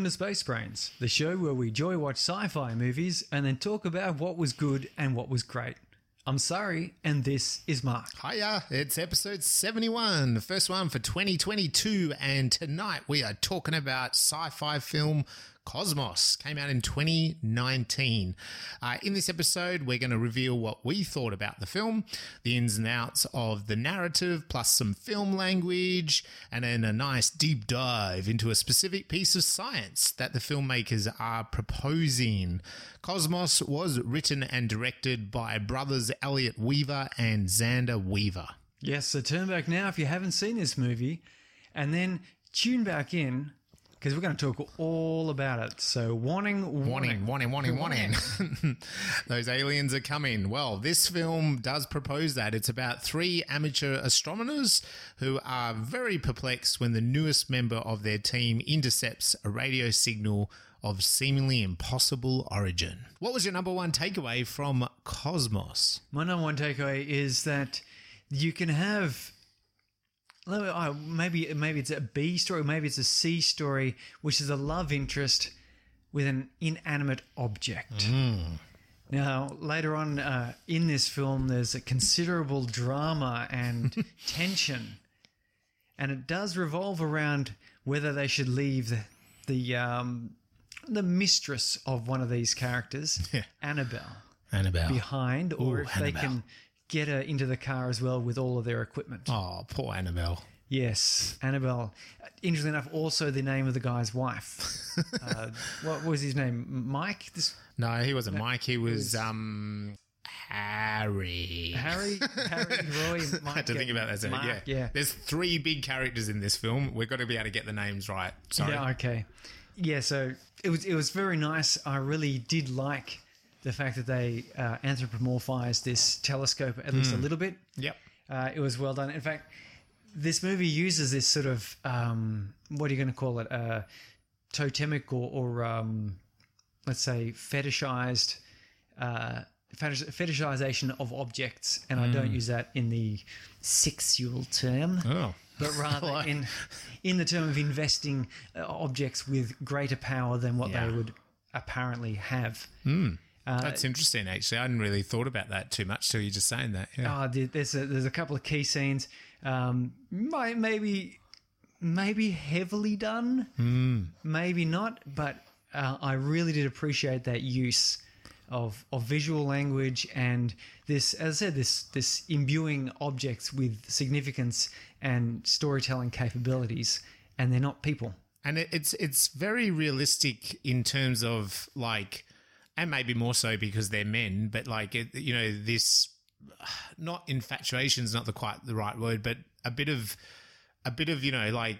Welcome to Space Brains, the show where we joy watch sci fi movies and then talk about what was good and what was great. I'm Sari, and this is Mark. Hiya, it's episode 71, the first one for 2022, and tonight we are talking about sci fi film Cosmos. Came out in 2019. Uh, in this episode, we're going to reveal what we thought about the film, the ins and outs of the narrative, plus some film language, and then a nice deep dive into a specific piece of science that the filmmakers are proposing. Cosmos was written and directed by brothers Elliot Weaver and Zander Weaver. Yes, so turn back now if you haven't seen this movie, and then tune back in because we're going to talk all about it. So, warning, Warning, warning, warning, warning. Those aliens are coming. Well, this film does propose that. It's about three amateur astronomers who are very perplexed when the newest member of their team intercepts a radio signal of seemingly impossible origin. What was your number one takeaway from Cosmos? My number one takeaway is that you can have oh, maybe maybe it's a B story, maybe it's a C story, which is a love interest with an inanimate object. Now, later on uh, in this film, there's a considerable drama and tension, and it does revolve around whether they should leave the the, um, the mistress of one of these characters, Yeah. Annabelle Annabelle. behind, or Ooh, if they can get her into the car as well with all of their equipment. Oh, poor Annabelle. Yes, Annabelle. Interestingly enough, also the name of the guy's wife. uh, what was his name? Mike. This No, he wasn't Mike. He was um Harry. Harry. Harry Roy. Mike, I had to think about that. So, Mark, yeah. yeah. There's three big characters in this film. We've got to be able to get the names right. Sorry. Yeah. Okay. Yeah. So it was. It was very nice. I really did like the fact that they uh, anthropomorphized this telescope at least a little bit. Yep. Uh, it was well done. In fact, this movie uses this sort of um, what are you going to call it? Uh, totemic or, or um, let's say fetishized uh, fetish- fetishization of objects, and I don't use that in the sexual term. Oh. But rather in in the term of investing uh, objects with greater power than what Yeah. they would apparently have. That's interesting, actually. I hadn't really thought about that too much till you just saying that. Yeah. Oh, there's a, there's a couple of key scenes, um, might, maybe maybe heavily done, maybe not, but uh, I really did appreciate that use of of visual language and this, as I said, this this imbuing objects with significance and storytelling capabilities, and they're not people. and it, it's it's very realistic in terms of like, and maybe more so because they're men, but like it, you know this, not infatuation is not the quite the right word, but a bit of a bit of you know like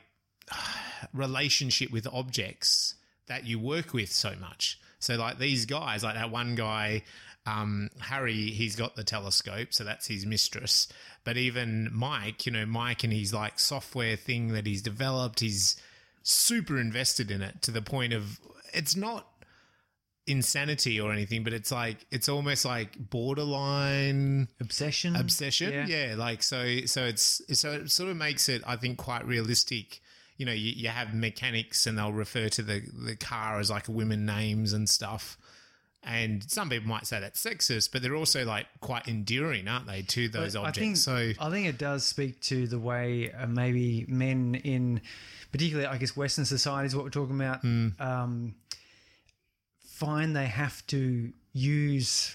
relationship with objects that you work with so much. So like these guys, like that one guy, um, Harry, he's got the telescope, so that's his mistress. But even Mike, you know, Mike and his like software thing that he's developed, he's super invested in it to the point of it's not insanity or anything, but it's like it's almost like borderline Obsession, obsession. Yeah. like so so it's so it sort of makes it i think quite realistic. You know you, you have mechanics and they'll refer to the the car as like women names and stuff. And some people might say that's sexist but they're also like quite endearing aren't they to those But objects? I think, so I think it does speak to the way uh, maybe men in, particularly I guess Western societies, what we're talking about, Hmm. um, find they have to use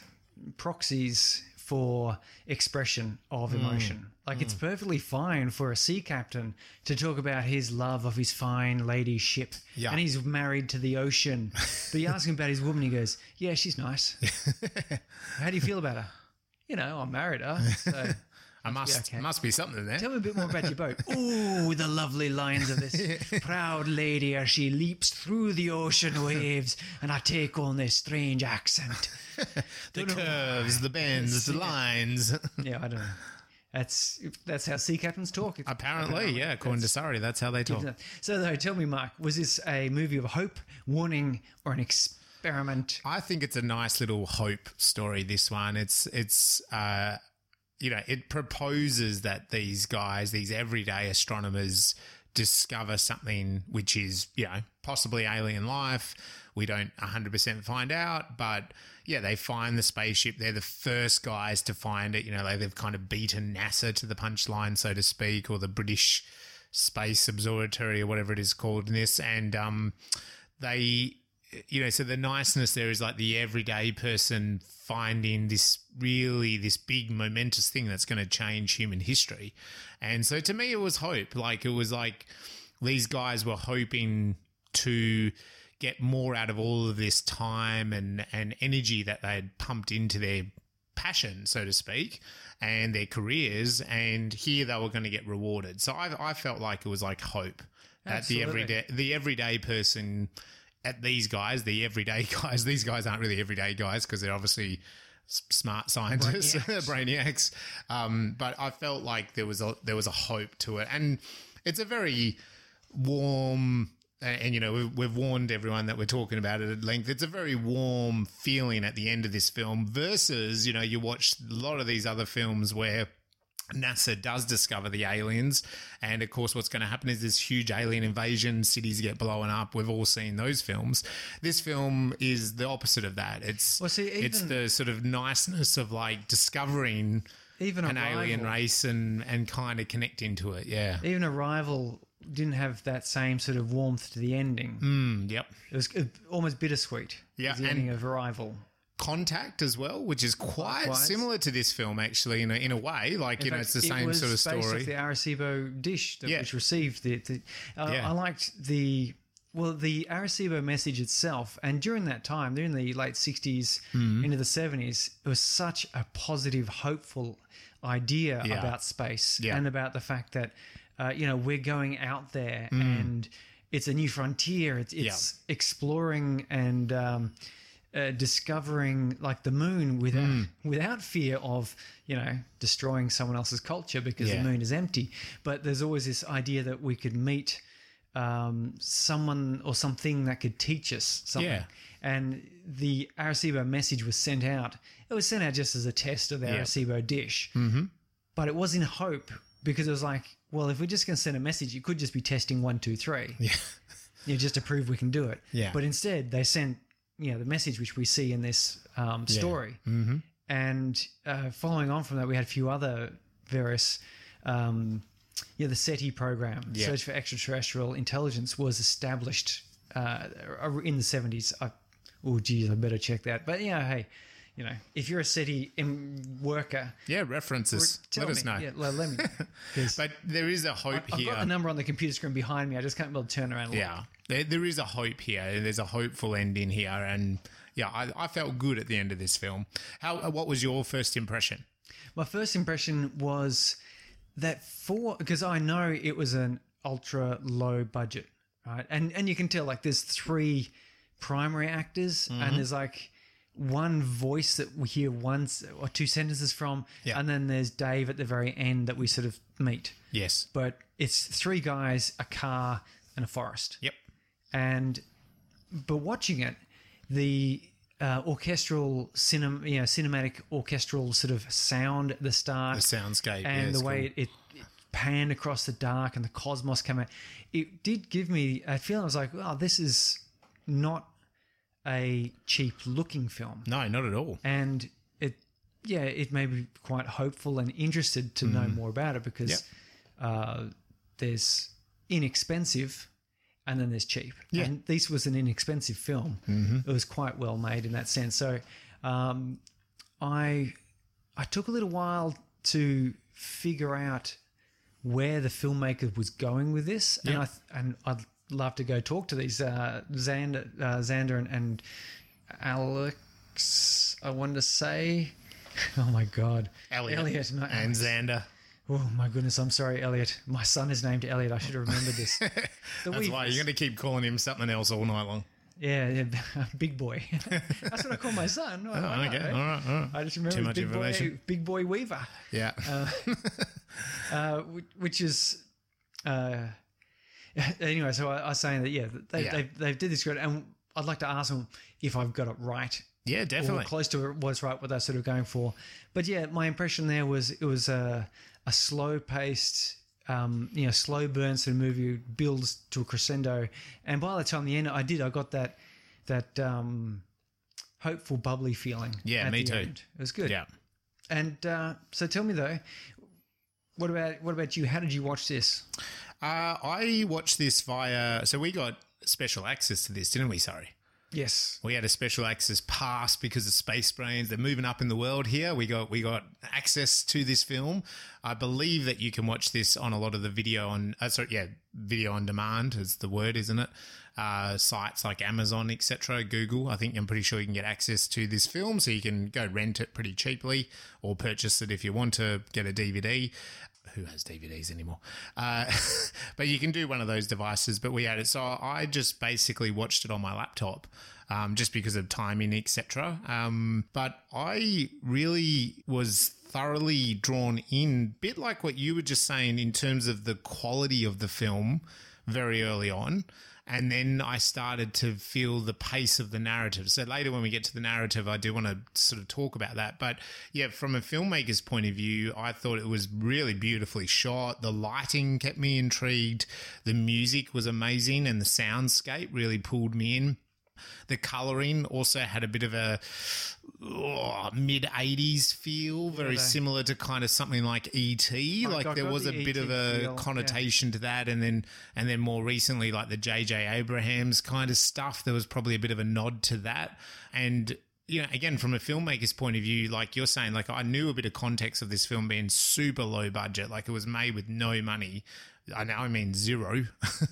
proxies for expression of Hmm. emotion. Like it's perfectly fine for a sea captain to talk about his love of his fine lady ship, Yeah. and he's married to the ocean. but you ask him about his woman, he goes, "Yeah, she's nice. How do you feel about her? You know, I married her. So I must okay. must be something there. tell me a bit more about your boat. Ooh, the lovely lines of this proud lady as she leaps through the ocean waves, and I take on this strange accent. the curves, the bends, the lines. Yeah, I don't know. That's that's how sea captains talk. It's- Apparently, yeah, according to Sari, that's how they talk. So, though, tell me, Mark, was this a movie of hope, warning, or an experiment? I think it's a nice little hope story. This one, it's it's uh, you know, it proposes that these guys, these everyday astronomers, discover something which is you know possibly alien life. We don't 100% find out, but yeah, they find the spaceship. They're the first guys to find it. You know, like they've kind of beaten NASA to the punchline, so to speak, or the British Space Observatory or whatever it is called in this. And um, they you know, so the niceness there is like the everyday person finding this really this big momentous thing that's going to change human history. And so to me, it was hope. Like it was like these guys were hoping to get more out of all of this time and, and energy that they had pumped into their passion, so to speak, and their careers. And here they were going to get rewarded. So I, I felt like it was like hope that the everyday the everyday person at these guys, the everyday guys, these guys aren't really everyday guys because they're obviously smart scientists, brainiacs. Um, but I felt like there was a there was a hope to it, and it's a very warm. And, and, you know we've, we've warned everyone that we're talking about it at length. It's a very warm feeling at the end of this film versus you know you watch a lot of these other films where NASA does discover the aliens, and of course, what's going to happen is this huge alien invasion. Cities get blown up. We've all seen those films. This film is the opposite of that. It's Well, see, it's the sort of niceness of like discovering Even an alien race and and kind of connecting to it. Yeah. Even Arrival didn't have that same sort of warmth to the ending. Mm, yep. It was uh, almost bittersweet. Yeah, the ending of Arrival. Contact as well, which is quite Likewise. similar to this film, actually, in a, in a way. Like you know, it's the fact, same sort of story. the Arecibo dish that Yeah. which received the. the uh, Yeah. I liked the well the Arecibo message itself, and during that time, during the late '60s Mm-hmm. into the '70s, it was such a positive, hopeful idea Yeah. about space Yeah. and about the fact that uh, you know we're going out there Mm. and it's a new frontier. It's, it's exploring and. Um, uh, discovering like the moon without Hmm. without fear of you know destroying someone else's culture because Yeah. the moon is empty. But there's always this idea that we could meet um, someone or something that could teach us something. Yeah. And the Arecibo message was sent out. It was sent out just as a test of the Yeah. Arecibo dish, mm-hmm. but it was in hope because it was like, well, if we're just going to send a message, it could just be testing one, two, three. Yeah. you know, just to prove we can do it. Yeah. But instead, they sent you know the message which we see in this um, story, mm-hmm. and uh, following on from that, we had a few other various. Um, yeah, the SETI program, Yeah. Search for Extraterrestrial Intelligence, was established uh, in the seventies. Oh, geez, I better check that. But yeah, hey, you know, if you're a SETI im- worker, Yeah, references. tell Let me. us know. Yeah, let, let me. know. 'Cause But there is a hope here. I've got the number on the computer screen behind me. I just can't be able to turn around. And look. Yeah, there, there is a hope here. There's a hopeful ending here, and yeah, I, I felt good at the end of this film. How? uh, What was your first impression? My first impression was that for because I know it was an ultra low budget, right? And and you can tell like there's three primary actors Mm-hmm. and there's like one voice that we hear once or two sentences from, Yeah. and then there's Dave at the very end that we sort of meet. Yes. But it's three guys, a car, and a forest. Yep. and but watching it, the uh, orchestral cinema, you know, cinematic orchestral sort of sound at the start, The soundscape and it's the way cool. it, it, panned across the dark and the cosmos came out, it did give me a feeling. I was like, "Wow, this is not a cheap looking film," No, not at all. and it, yeah, it made me quite hopeful and interested to know more about it because Yep. uh, there's inexpensive and then there's cheap. Yeah. And this was an inexpensive film. Mm-hmm. It was quite well made in that sense. So um, I I took a little while to figure out where the filmmaker was going with this, and I and I'd love to go talk to these uh, Zander, uh, Zander and, and Alex. I wanted to say, oh my god, Elliot, Elliot, and Alex. Zander. Oh my goodness, I'm sorry, Elliot. My son is named Elliot. I should have remembered this. That's Weavers. why you're going to keep calling him something else all night long. Yeah, yeah, big boy. That's what I call my son. Why not, okay, all right, all right. I just remember Too much big boy, big boy Weaver, Yeah. uh, which, which is. Uh, anyway, so I, I was saying that yeah, they Yeah. they they did this great, and I'd like to ask them if I've got it right yeah, or definitely. close to it was right what they're sort of going for. But yeah, my impression there was it was a a slow paced. Um, you know, slow burn sort of movie builds to a crescendo, and by the time the end, I did. I got that that um, hopeful, bubbly feeling. Yeah, me too. end. It was good. Yeah. And uh, so, tell me though, what about what about you? How did you watch this? Uh, I watched this via. So we got special access to this, didn't we? Sorry. Yes. We had a special access pass because of Space Brains. They're moving up in the world here. We got we got access to this film. I believe that you can watch this on a lot of the video on uh, sorry, yeah, video on demand is the word, isn't it? Uh, sites like Amazon, etc., Google. I think I'm pretty sure you can get access to this film, so you can go rent it pretty cheaply or purchase it if you want to get a DVD who has DVDs anymore? Uh, but you can do one of those devices. But we had it, so I just basically watched it on my laptop, um, just because of timing, etc. Um, but I really was thoroughly drawn in, bit like what you were just saying in terms of the quality of the film, very early on. And then I started to feel the pace of the narrative. So later, when we get to the narrative, I do want to sort of talk about that. But yeah, from a filmmaker's point of view, I thought it was really beautifully shot. The lighting kept me intrigued. The music was amazing, and the soundscape really pulled me in. The coloring also had a bit of a oh, mid 80s feel, very they- similar to kind of something like E.T. I like got- there got was a the bit of a feel, yeah. connotation to that and then and then more recently like the JJ Abrams kind of stuff there was probably a bit of a nod to that and you know again from a filmmaker's point of view like you're saying like I knew a bit of context of this film being super low budget like it was made with no money I now I mean zero,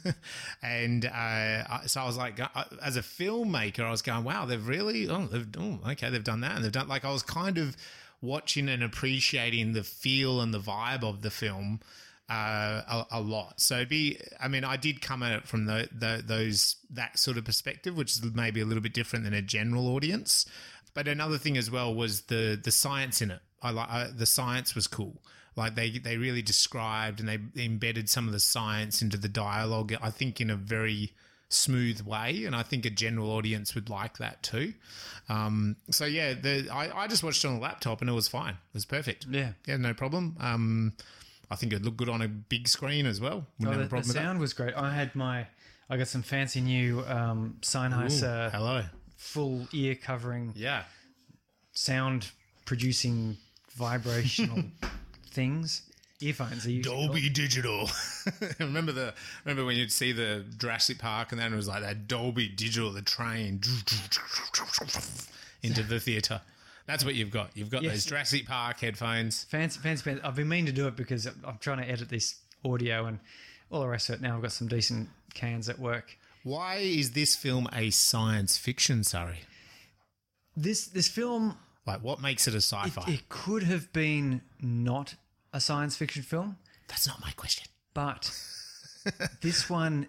and uh, so I was like, uh, as a filmmaker, I was going, wow, they've really, oh, they've, oh, okay, they've done that, and they've done like I was kind of watching and appreciating the feel and the vibe of the film uh, a, a lot. So be, I mean, I did come at it from the, the those that sort of perspective, which is maybe a little bit different than a general audience. But another thing as well was the the science in it. I like the science was cool. Like they they really described and they embedded some of the science into the dialogue. I think in a very smooth way, and I think a general audience would like that too. Um, so yeah, the I, I just watched it on a laptop and it was fine. It was perfect. Yeah. yeah, no problem. Um, I think it looked good on a big screen as well. Oh, the, problem the sound was great. I had my, I got some fancy new um, Sennheiser Hello. full ear covering Yeah. sound producing vibrational things. Earphones. Dolby Digital. remember the remember when you'd see the Jurassic Park and then it was like that Dolby Digital, the train into the theatre. That's what you've got. You've got Yes. those Jurassic Park headphones. Fancy, fancy, fancy. I've been meaning to do it because I'm trying to edit this audio and all the rest of it. Now I've got some decent cans at work. Why is this film a science fiction, sorry? This this film, Like what makes it a sci-fi? it could have been not a science fiction film, That's not my question. but this one,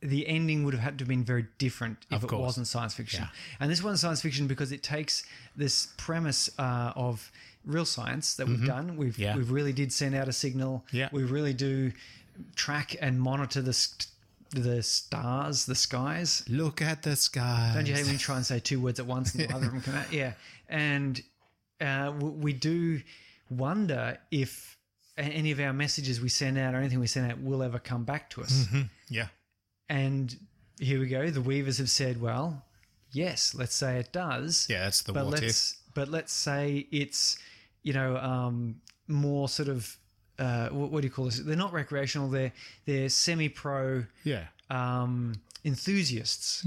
the ending would have had to have been very different if it wasn't science fiction. Yeah. And this one's science fiction because it takes this premise uh, of real science that we've done. We've Mm-hmm. Yeah. we've really did send out a signal. Yeah. We really do track and monitor the st- the stars, the skies. Look at the sky. Don't you hate when you try and say two words at once and neither of them come out? Yeah. And uh, we do wonder if any of our messages we send out or anything we send out will ever come back to us. Yeah. And here we go. The Weavers have said, well, yes, let's say it does. Yeah, that's the But what let's if. but let's say it's you know um, more sort of uh, what, what do you call this? They're not recreational. They're they're semi-pro Yeah. um, enthusiasts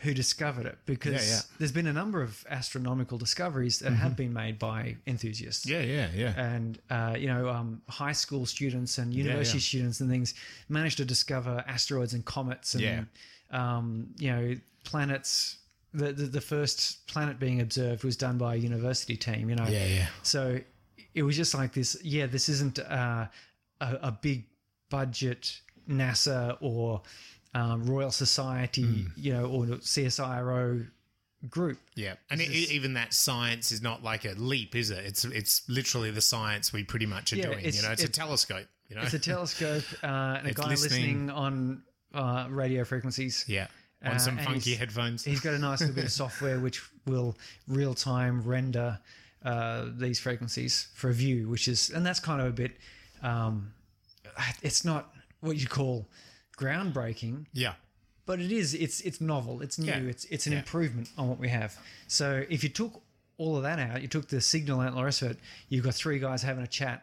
who discovered it because Yeah, yeah. there's been a number of astronomical discoveries that have been made by enthusiasts. Yeah, yeah, yeah. And uh, you know, um, high school students and university yeah. students and things managed to discover asteroids and comets and um, you know planets. The, the the first planet being observed was done by a university team. You know, yeah, yeah. so it was just like this. Yeah, this isn't uh, a, a big budget NASA or um, Royal Society, Hmm. you know, or CSIRO group. Yeah, and it, even that science is not like a leap, is it? It's it's literally the science we pretty much are Yeah, doing. You know, it's, a telescope. You know, It's a telescope uh, and a guy listening. listening, on uh, radio frequencies. yeah, on Uh, some and funky he's- headphones. He's got a nice little bit of software which will real time render uh, these frequencies for a view, which is, and that's kind of a bit, um, it's not what you call groundbreaking, Yeah, but it is. It's it's novel. It's new. Yeah. It's it's an Yeah. improvement on what we have. So if you took all of that out, you took the signal out and the rest of it, you've got three guys having a chat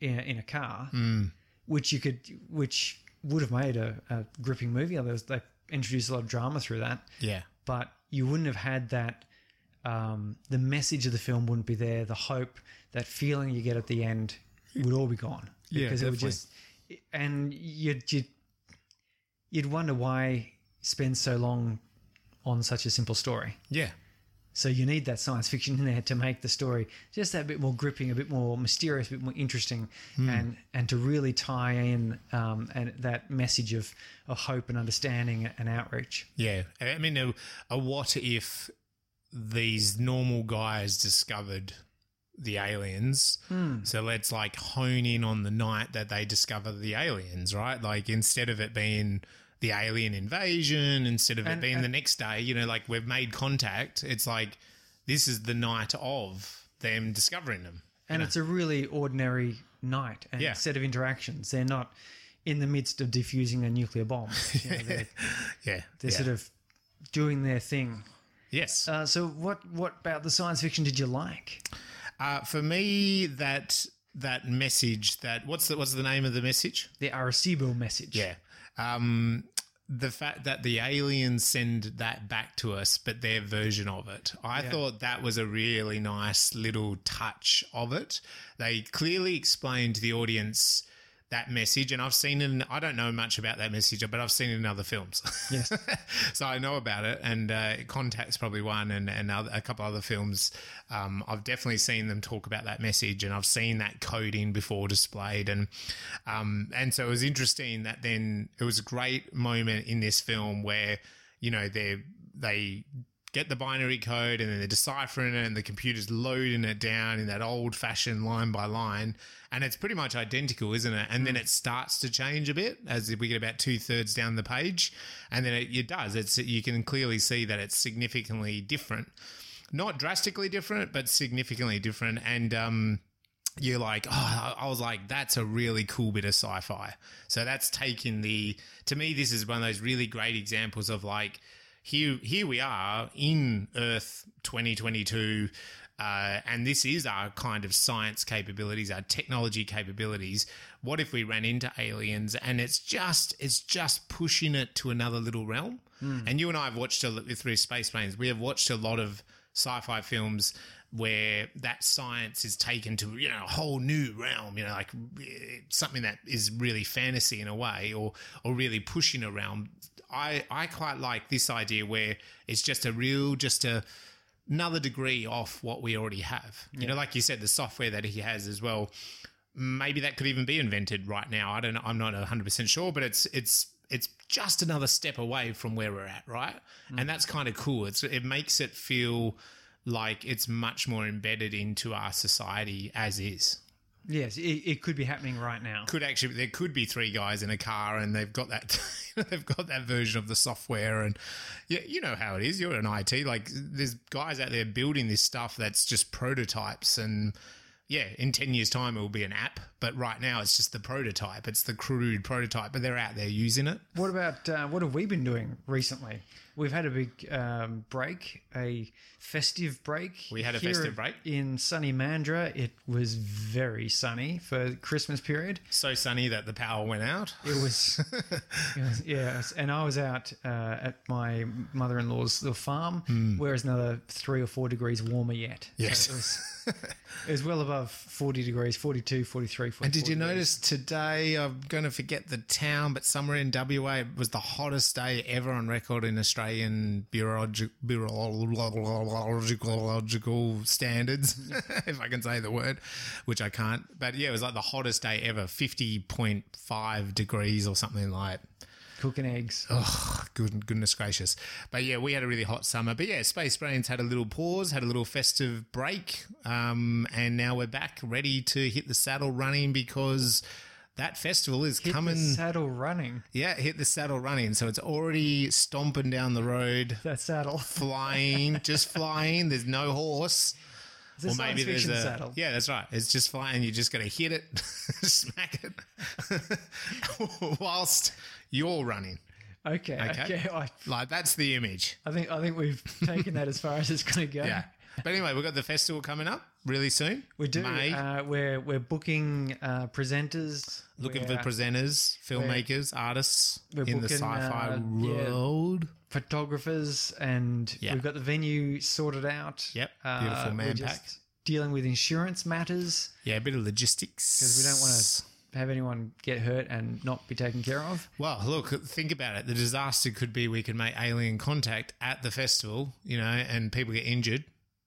in a, in a car, Hmm. which you could, which would have made a, a gripping movie. Others they introduced a lot of drama through that, yeah, but you wouldn't have had that. Um, the message of the film wouldn't be there. The hope, that feeling you get at the end, would all be gone Yeah, because it would just, and you'd you'd, you'd wonder why spend so long on such a simple story. yeah, So you need that science fiction in there to make the story just that bit more gripping, a bit more mysterious, a bit more interesting, Hmm. and and to really tie in um, and that message of of hope and understanding and outreach. yeah. I mean, a, a what if these normal guys discovered the aliens? So let's like hone in on the night that they discover the aliens, right? Like instead of it being the alien invasion, instead of it being and- the next day, you know, like we've made contact. It's like this is the night of them discovering them. And it's a really ordinary night and Yeah. set of interactions. They're not in the midst of diffusing a nuclear bomb. You know, they're Yeah, they're yeah. sort of doing their thing. yes. Uh, so what what about the science fiction did you like? Uh, for me, that that message that what's the what's the name of the message? The Arecibo message. Yeah. Um, the fact that the aliens send that back to us, but their version of it. I thought that was a really nice little touch of it. They clearly explained to the audience that message, and I've seen it. In, I don't know much about that message, but I've seen it in other films. Yes. so I know about it, and uh, Contact's probably one, and, and other, a couple other films. Um, I've definitely seen them talk about that message, and I've seen that coding before displayed, and um, and so it was interesting that then it was a great moment in this film where you know they they get the binary code and then they're deciphering it and the computer's loading it down in that old fashioned line by line. And it's pretty much identical isn't it? And then it starts to change a bit as we get about two thirds down the page. And then it, it does. It's you can clearly see that it's significantly different. Not drastically different but significantly different. And um you're like, oh, I was like, that's a really cool bit of sci-fi. So that's taking the. To me, this is one of those really great examples of like, here, here we are in Earth 2022, uh, and this is our kind of science capabilities, our technology capabilities. What if we ran into aliens, and it's just, it's just pushing it to another little realm. And you and I have watched a, through Space Brains. We have watched a lot of sci-fi films where that science is taken to you know a whole new realm you know like eh, something that is really fantasy in a way or or really pushing a realm i i quite like this idea where it's just a real just a another degree off what we already have. You know like you said the software that he has as well maybe that could even be invented right now. I don't know i'm not 100% sure but it's it's it's just another step away from where we're at right? Mm. And that's kind of cool. It's it makes it feel like it's much more embedded into our society as is. Yes, it, it could be happening right now. Could actually there could be three guys in a car and they've got that they've got that version of the software and yeah, you know how it is. You're an IT like there's guys out there building this stuff that's just prototypes and yeah, in 10 years time it will be an app, but right now it's just the prototype. It's the crude prototype, but they're out there using it. What about uh, what have we been doing recently? We've had a big um, break, a festive break. We had a festive break. in sunny Mandurah. It was very sunny for Christmas period. So sunny that the power went out. It was, it was yeah, and I was out uh, at my mother-in-law's little farm, where it's another three or four degrees warmer yet. So Yes. it was, it was well above 40 degrees, 42, 43, 44 And did you degrees. notice today? I'm going to forget the town, but somewhere in WA it was the hottest day ever on record in Australian bureaulogi- bureaulogical standards, if I can say the word, which I can't. But yeah, it was like the hottest day ever, 50.5 degrees or something like. cooking eggs? Oh, good, goodness gracious. But yeah, we had a really hot summer. But yeah, Space Brains had a little pause, had a little festive break. Um, and now we're back ready to hit the saddle running because that festival is Hit coming. the saddle running. yeah, hit the saddle running. So it's already stomping down the road, That saddle. flying, just flying. There's no horse. It's a Or maybe there's a saddle. yeah, that's right. It's just flying. You're just going to hit it, smack it, whilst you're running. Okay, Okay. okay. I, Like that's the image. I think I think we've taken that as far as it's going to go. Yeah. But anyway, we've got the festival coming up really soon. We do. May. Uh, we're we're booking uh, presenters. Looking for presenters, filmmakers, artists we're in the sci-fi uh, yeah. world. photographers, and Yeah. we've got the venue sorted out. Yep, Uh, beautiful MANPAC. Dealing with insurance matters Yeah, a bit of logistics. because we don't want to have anyone get hurt and not be taken care of. Well, look, think about it. The disaster could be we can make alien contact at the festival, you know, and people get injured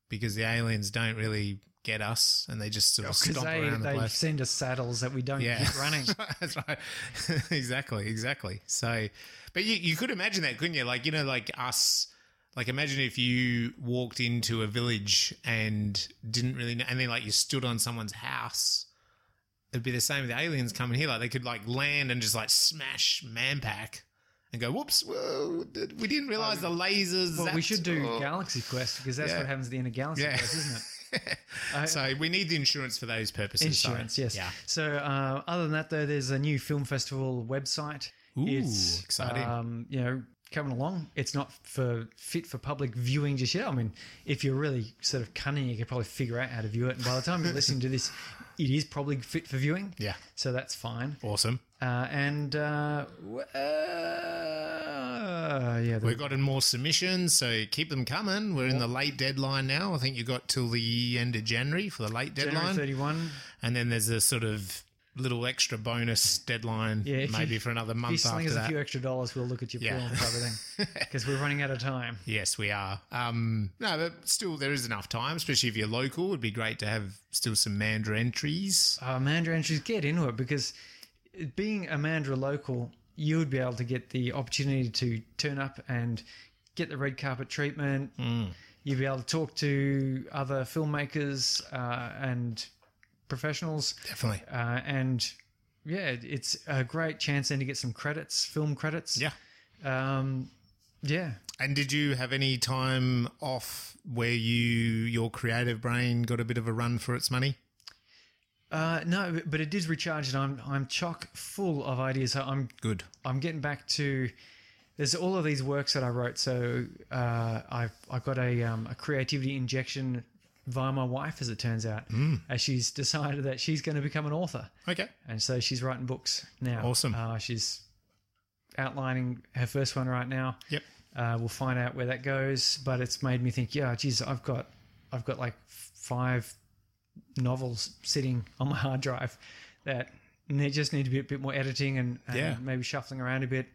because the aliens don't really get us and they just sort of oh, Because stomp they, around the they place. send us saddles that we don't Yeah. get running. That's right. exactly, exactly. So, but you, you could imagine that, couldn't you? Like, you know, like us, like imagine if you walked into a village and didn't really know, and then like you stood on someone's house. It'd be the same with the aliens coming here. Like they could like land and just like smash MANPAC and go, whoops, whoa, we didn't realize the lasers. Well, we should do oh." Galaxy Quest because that's Yeah. what happens at the end of Galaxy Yeah. Quest, isn't it? So we need the insurance for those purposes. sorry. Insurance, yes. Yeah. So, uh, other than that, though, there's a new film festival website. Ooh, it's exciting. Um, you know, coming along. It's not for fit for public viewing just yet. I mean, if you're really sort of cunning, you could probably figure out how to view it. And by the time you're listening to this, it is probably fit for viewing. Yeah. So that's fine. Awesome. Uh, and uh, uh, yeah, We've gotten more submissions, so keep them coming. We're in the late deadline now. I think you got till the end of January for the late deadline, January 31. and then there's a sort of little extra bonus deadline, Yeah, if you- maybe for another month. If you sling after us a few extra dollars, we'll look at your Yeah. film type of thing because we're running out of time. Yes, we are. Um, no, but still, there is enough time, especially if you're local. It'd be great to have still some Mandurah entries. uh, Mandurah entries, get into it because being a Mandurah local, you would be able to get the opportunity to turn up and get the red carpet treatment. You'd be able to talk to other filmmakers uh, and professionals, Definitely. uh, and yeah, it's a great chance then to get some credits, film credits. Yeah. Um, yeah. And did you have any time off where you your creative brain got a bit of a run for its money? Uh, no, but it did recharge, and I'm I'm chock full of ideas. So I'm Good. I'm getting back to there's all of these works that I wrote. So uh, I I got a um, a creativity injection via my wife, as it turns out, as she's decided that she's going to become an author, Okay. and so she's writing books now. Awesome. Uh, she's outlining her first one right now. Yep. Uh, we'll find out where that goes, but it's made me think. Yeah, geez, I've got I've got like five novels sitting on my hard drive that ne- just need to be a bit more editing and, and Yeah. maybe shuffling around a bit.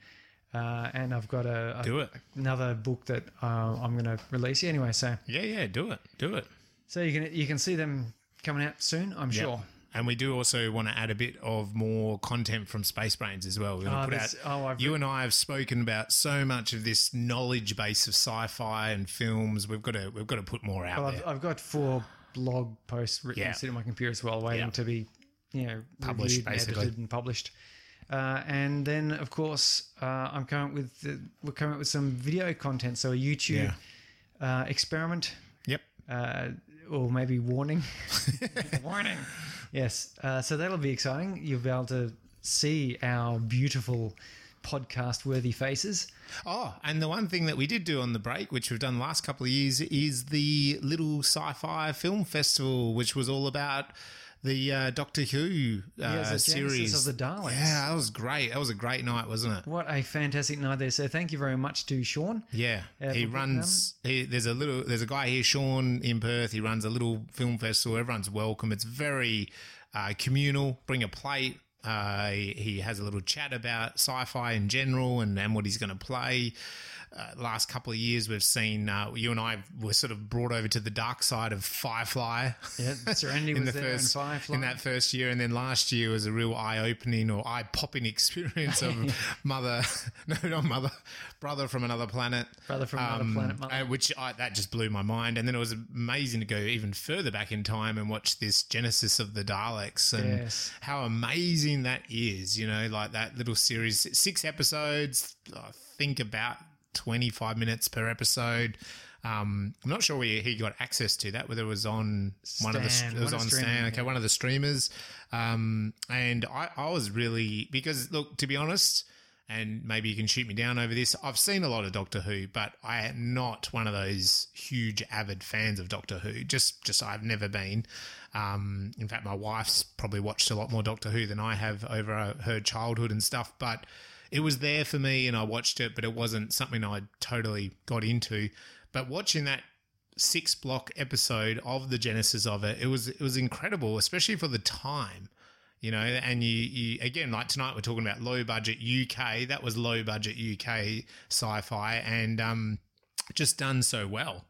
Uh, and I've got a, a- Do it. another book that uh, I'm going to release anyway. So Yeah, yeah, do it. Do it. so you can you can see them coming out soon. I'm Yeah. sure. And we do also want to add a bit of more content from Space Brains as well. We Oh, to put out. oh, I've you and I have spoken about so much of this knowledge base of sci-fi and films. We've got to we've got to put more out Well, there. I've, I've got four blog posts written Yeah. sitting on my computer as well, waiting Yeah. to be, you know, Published, reviewed basically. edited and published. Uh, and then, of course, uh, I'm coming up with the, we're coming up with some video content, so a YouTube uh, experiment, yep. uh, or maybe warning, warning. Yes, uh, so that'll be exciting. You'll be able to see our beautiful podcast worthy faces. Oh, and the one thing that we did do on the break, which we've done the last couple of years, is the little sci-fi film festival, which was all about the uh, Doctor Who uh, Yeah, series of the Daleks. Yeah, that was great. That was a great night, wasn't it? What a fantastic night there. So thank you very much to Sean. Yeah, Uh, he runs. He, there's a little. There's a guy here, Sean, in Perth. He runs a little film festival. Everyone's welcome. It's very uh, communal. Bring a plate. Uh, he, has a little chat about sci-fi in general and, and what he's going to play. Uh, last couple of years, we've seen uh, you and I were sort of brought over to the dark side of Firefly. Yeah, Serenity in was the there first and Firefly. in that first year, and then last year was a real eye-opening or eye-popping experience of mother, no, not mother, brother from another planet, Brother from Another Planet, uh, which I, that just blew my mind. And then it was amazing to go even further back in time and watch this Genesis of the Daleks and Yes. how amazing that is. You know, like that little series, six episodes. I think about twenty-five minutes per episode. Um, I'm not sure where he got access to that, whether it was on one of the it was on Stan, okay, yeah. one of the streamers. Um, and I, I was really because look, to be honest, and maybe you can shoot me down over this. I've seen a lot of Doctor Who, but I am not one of those huge avid fans of Doctor Who. Just, just I've never been. Um, in fact, my wife's probably watched a lot more Doctor Who than I have over her childhood and stuff. But it was there for me, and I watched it, but it wasn't something I totally got into. But watching that six block episode of the genesis of it, it was it was incredible, especially for the time you know and you, you again like tonight we're talking about low budget uk that was low budget uk sci-fi and um just done so well.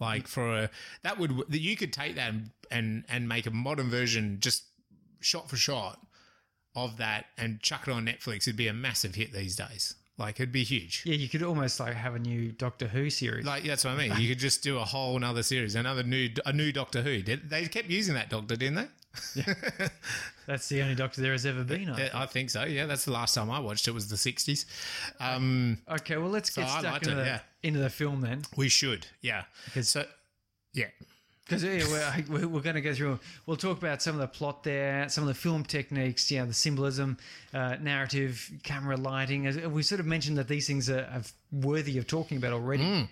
Like for a that would you could take that and and, and make a modern version just shot for shot of that and chuck it on netflix it'd be a massive hit these days like it'd be huge yeah, you could almost like have a new Doctor Who series. like that's what I mean. You could just do a whole another series, another new a new Doctor Who. Did they kept using that Doctor, didn't they? yeah. That's the only Doctor there has ever been. I Yeah, I think so. Yeah, that's the last time I watched it was the sixties. Um, Okay, well, let's get I stuck into, it, the, yeah. into the film then. we should, yeah. Because So, yeah, Because yeah, we're, we're, going to go through, we'll talk about some of the plot there, some of the film techniques, yeah, the symbolism, uh, narrative, camera lighting. As we sort of mentioned that these things are, are worthy of talking about already.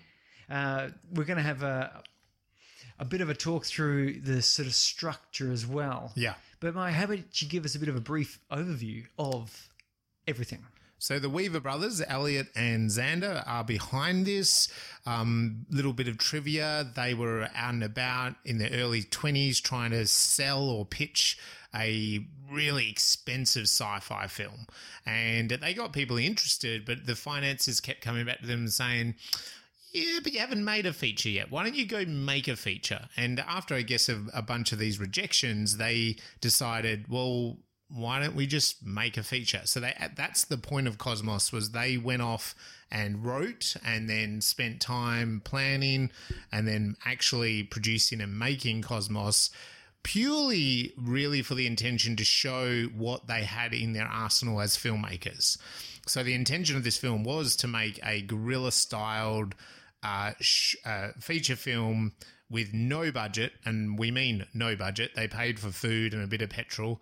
Uh, we're going to have a, a bit of a talk through the sort of structure as well. yeah. But my how about you give us a bit of a brief overview of everything? So the Weaver brothers, Elliot and Zander, are behind this. Um, little bit of trivia: they were out and about in their early twenties, trying to sell or pitch a really expensive sci-fi film, and they got people interested. But the finances kept coming back to them saying. Yeah, but you haven't made a feature yet. Why don't you go make a feature? And after, I guess, a, a bunch of these rejections, they decided, well, why don't we just make a feature? So they, that's the point of Cosmos was they went off and wrote and then spent time planning and then actually producing and making Cosmos purely really for the intention to show what they had in their arsenal as filmmakers. So the intention of this film was to make a guerrilla styled uh, sh- uh, feature film with no budget, and we mean no budget. They paid for food and a bit of petrol,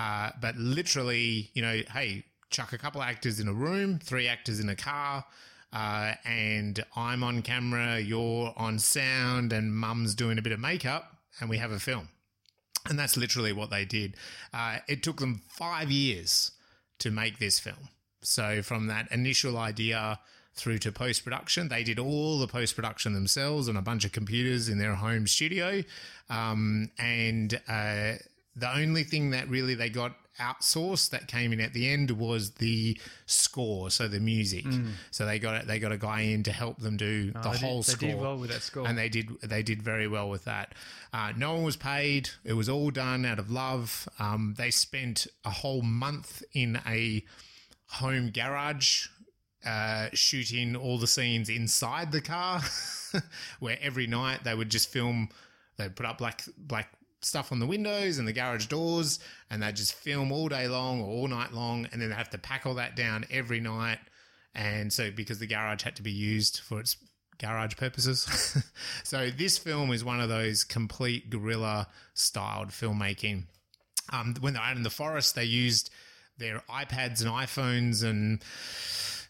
uh, but literally, you know, hey, chuck a couple actors in a room, three actors in a car. Uh, and I'm on camera, you're on sound, and mum's doing a bit of makeup, and we have a film. And that's literally what they did. Uh, it took them five years to make this film. So from that initial idea through to post production, they did all the post production themselves on a bunch of computers in their home studio. Um, and uh, the only thing that really they got outsourced that came in at the end was the score, so the music. So they got they got a guy in to help them do the Mm. Oh, they did- whole they score did well with that score. and they did they did very well with that. Uh, no one was paid; it was all done out of love. Um, they spent a whole month in a home garage uh, shooting all the scenes inside the car, where every night they would just film. They'd put up black black stuff on the windows and the garage doors, and they'd just film all day long or all night long, and then they have to pack all that down every night. And so, because the garage had to be used for its garage purposes, so this film is one of those complete guerrilla styled filmmaking. Um, when they're out in the forest, they used their iPads and iPhones and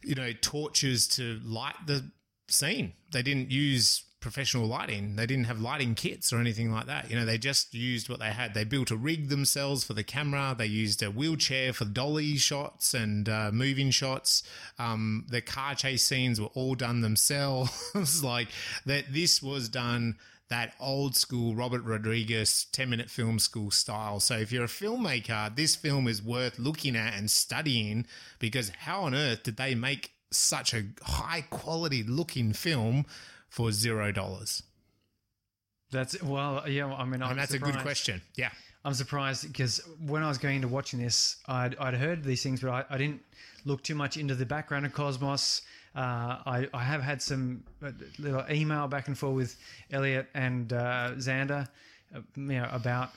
you know torches to light the scene. They didn't use professional lighting. They didn't have lighting kits or anything like that. You know, they just used what they had. They built a rig themselves for the camera. They used a wheelchair for dolly shots and uh, moving shots. Um, the car chase scenes were all done themselves. like that, this was done that old school Robert Rodriguez 10 minute film school style. So if you're a filmmaker, this film is worth looking at and studying because how on earth did they make such a high quality looking film for zero dollars? That's well, yeah. I mean, I'm And that's a good question. Yeah. I'm surprised because when I was going into watching this, I'd, I'd heard these things, but I, I didn't look too much into the background of Cosmos. Uh, I, I have had some uh, little email back and forth with Elliot and uh, Zander, uh, you know, about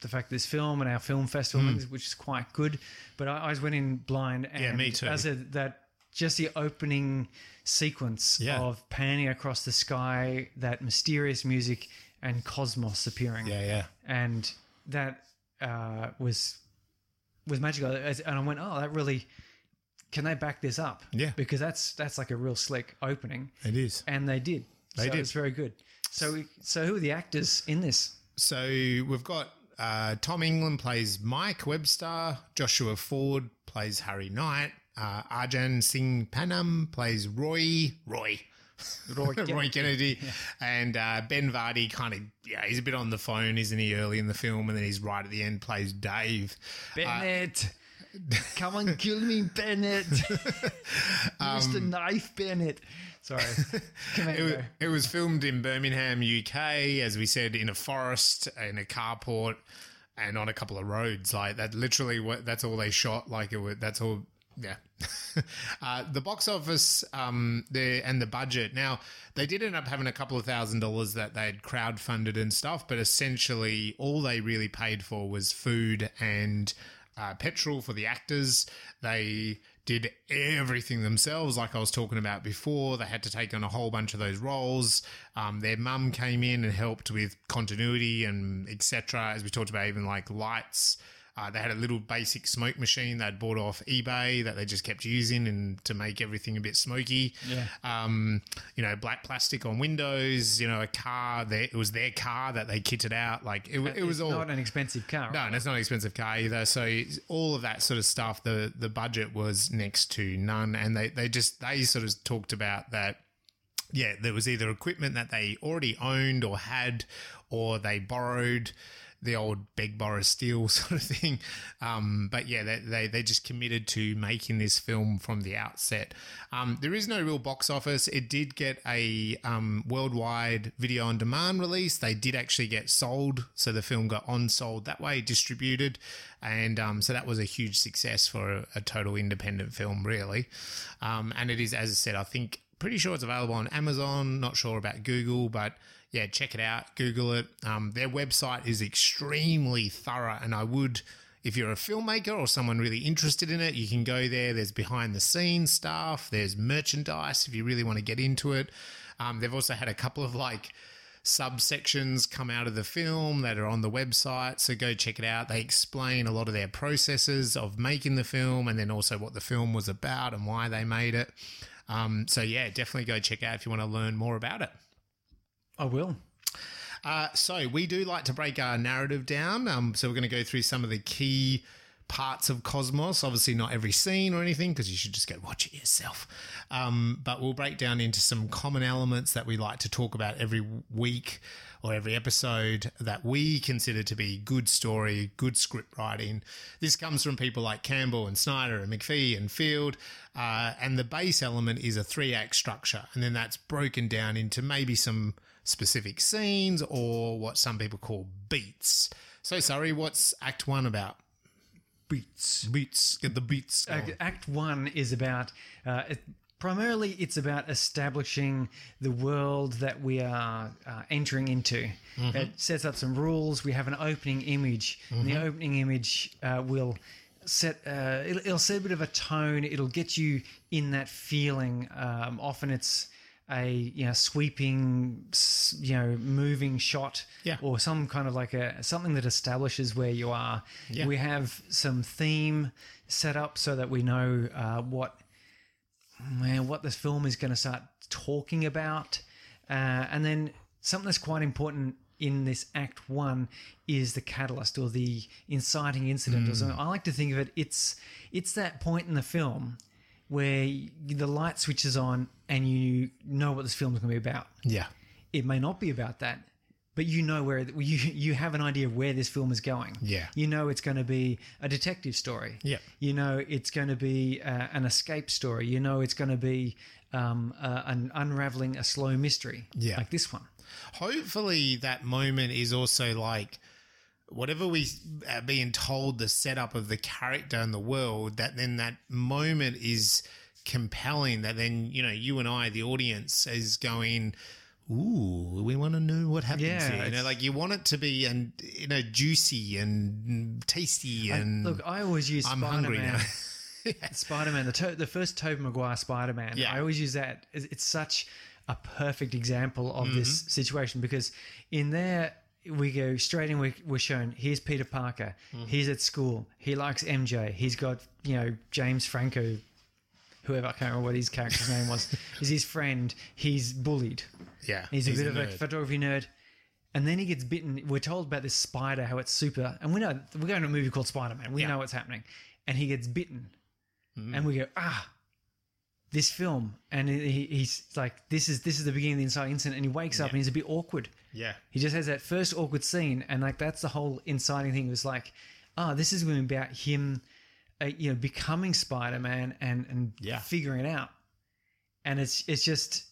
the fact this film and our film festival, which is quite good. But I, I just went in blind, and. Yeah, me too. As a, that, just the opening sequence Yeah. of panning across the sky, that mysterious music, and Cosmos appearing Yeah. Yeah. and that uh, was was magical. And I went, oh, that really. Can they back this up? Yeah. because that's that's like a real slick opening, It is. and they did. They so did. It's very good. So, so who are the actors in this? So we've got uh, Tom England plays Mike Webster, Joshua Ford plays Harry Knight, uh, Arjun Singh Panam plays Roy, Roy, Roy Roy Kennedy, and uh, Ben Vardy kind of yeah he's a bit on the phone, isn't he? Early in the film, and then he's right at the end plays Dave. Bennett. Come on, kill me, Bennett. Use the knife, Bennett. Sorry. Come It was, it was filmed in Birmingham, UK, as we said, in a forest, in a carport, and on a couple of roads. Like that, literally, what that's all they shot. Like it was, that's all. Yeah, uh, the box office, um, the and the budget. Now they did end up having a couple of thousand dollars that they had crowdfunded and stuff, but essentially all they really paid for was food and uh, petrol for the actors. They did everything themselves, like I was talking about before. They had to take on a whole bunch of those roles. Um, their mum came in and helped with continuity and etc. As we talked about, even like lights. Uh, they had a little basic smoke machine they'd bought off eBay that they just kept using and to make everything a bit smoky. Yeah. Um, you know, black plastic on windows. You know, a car. Their, it was their car that they kitted out. Like it, it was all not an expensive car. no, and it's not an expensive car either. So all of that sort of stuff, the the budget was next to none, and they they just they sort of talked about that. Yeah, there was either equipment that they already owned or had, or they borrowed the old beg borrow steal sort of thing. Um, but yeah, they, they they just committed to making this film from the outset. Um, there is no real box office. It did get a um, worldwide video on demand release. They did actually get sold, so the film got on sold that way, distributed, and um, so that was a huge success for a, a total independent film, really. Um, and it is, as I said, I think pretty sure it's available on Amazon. Not sure about Google, but yeah, check it out. Google it. Um, their website is extremely thorough, and I would. If you're a filmmaker or someone really interested in it, you can go there. There's behind the scenes stuff. There's merchandise if you really want to get into it. Um, they've also had a couple of like subsections come out of the film that are on the website. So go check it out. They explain a lot of their processes of making the film and then also what the film was about and why they made it. Um, so yeah, definitely go check out if you want to learn more about it. I will. Uh, so we do like to break our narrative down. Um, so we're going to go through some of the key parts of Cosmos. Obviously, not every scene or anything because you should just go watch it yourself. Um, but we'll break down into some common elements that we like to talk about every week or every episode that we consider to be good story, good script writing. This comes from people like Campbell and Snyder and McPhee and Field. Uh, and the base element is a three act structure. And then that's broken down into maybe some specific scenes or what some people call beats. So, sorry, what's Act One about? Beats. Beats. Get the beats. going. Act, One is about uh, it, primarily it's about establishing the world that we are uh, entering into. It sets up some rules. We have an opening image. And the opening image uh, will set uh, it'll, it'll set a bit of a tone. It'll get you in that feeling. Um, often it's a you know sweeping you know moving shot Yeah. or some kind of like a something that establishes where you are Yeah. we have some theme set up so that we know uh, what man, what this film is going to start talking about. Uh, and then something that's quite important in this act one is the catalyst or the inciting incident or something. I like to think of it, it's, it's that point in the film where the light switches on and you know what this film is going to be about. Yeah. It may not be about that, but you know where you you have an idea of where this film is going. Yeah. you know it's going to be a detective story. Yeah. you know it's going to be uh, an escape story. You know it's going to be um, uh, an unraveling a slow mystery. Yeah. like this one. hopefully that moment is also like whatever we are being told the setup of the character and the world that then that moment is compelling that then you know you and i the audience is going ooh we want to know what happens Yeah, here you know like you want it to be and you know juicy and tasty and Look, I always use i'm Spider hungry now Spider Man, the to- the first Tobey Maguire Spider Man. Yeah. I always use that. It's such a perfect example of this Mm-hmm. situation because in there we go straight in. We, we're shown here's Peter Parker. Mm-hmm. He's at school. He likes MJ. He's got you know James Franco, whoever I can't remember what his character's name was. Is his friend. He's bullied. yeah He's, a bit of a photography nerd. And then he gets bitten. We're told about this spider, how it's super. And we know we're going to a movie called Spider Man. We Yeah. know what's happening. And he gets bitten. Mm-hmm. And we go, ah, this film. And he, he's like, this is this is the beginning of the inciting incident. And he wakes up and he's a bit awkward. yeah He just has that first awkward scene. And like, that's the whole inciting thing. It was like, ah, this is going to be about him, uh, you know, becoming Spider Man and, and Yeah. figuring it out. And it's it's just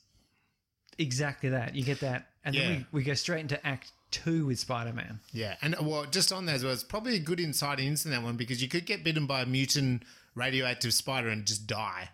exactly that. You get that. And Yeah. then we, we go straight into act two with Spider Man. Yeah, and well, just on that as well, it's probably a good insight into that one because you could get bitten by a mutant radioactive spider and just die.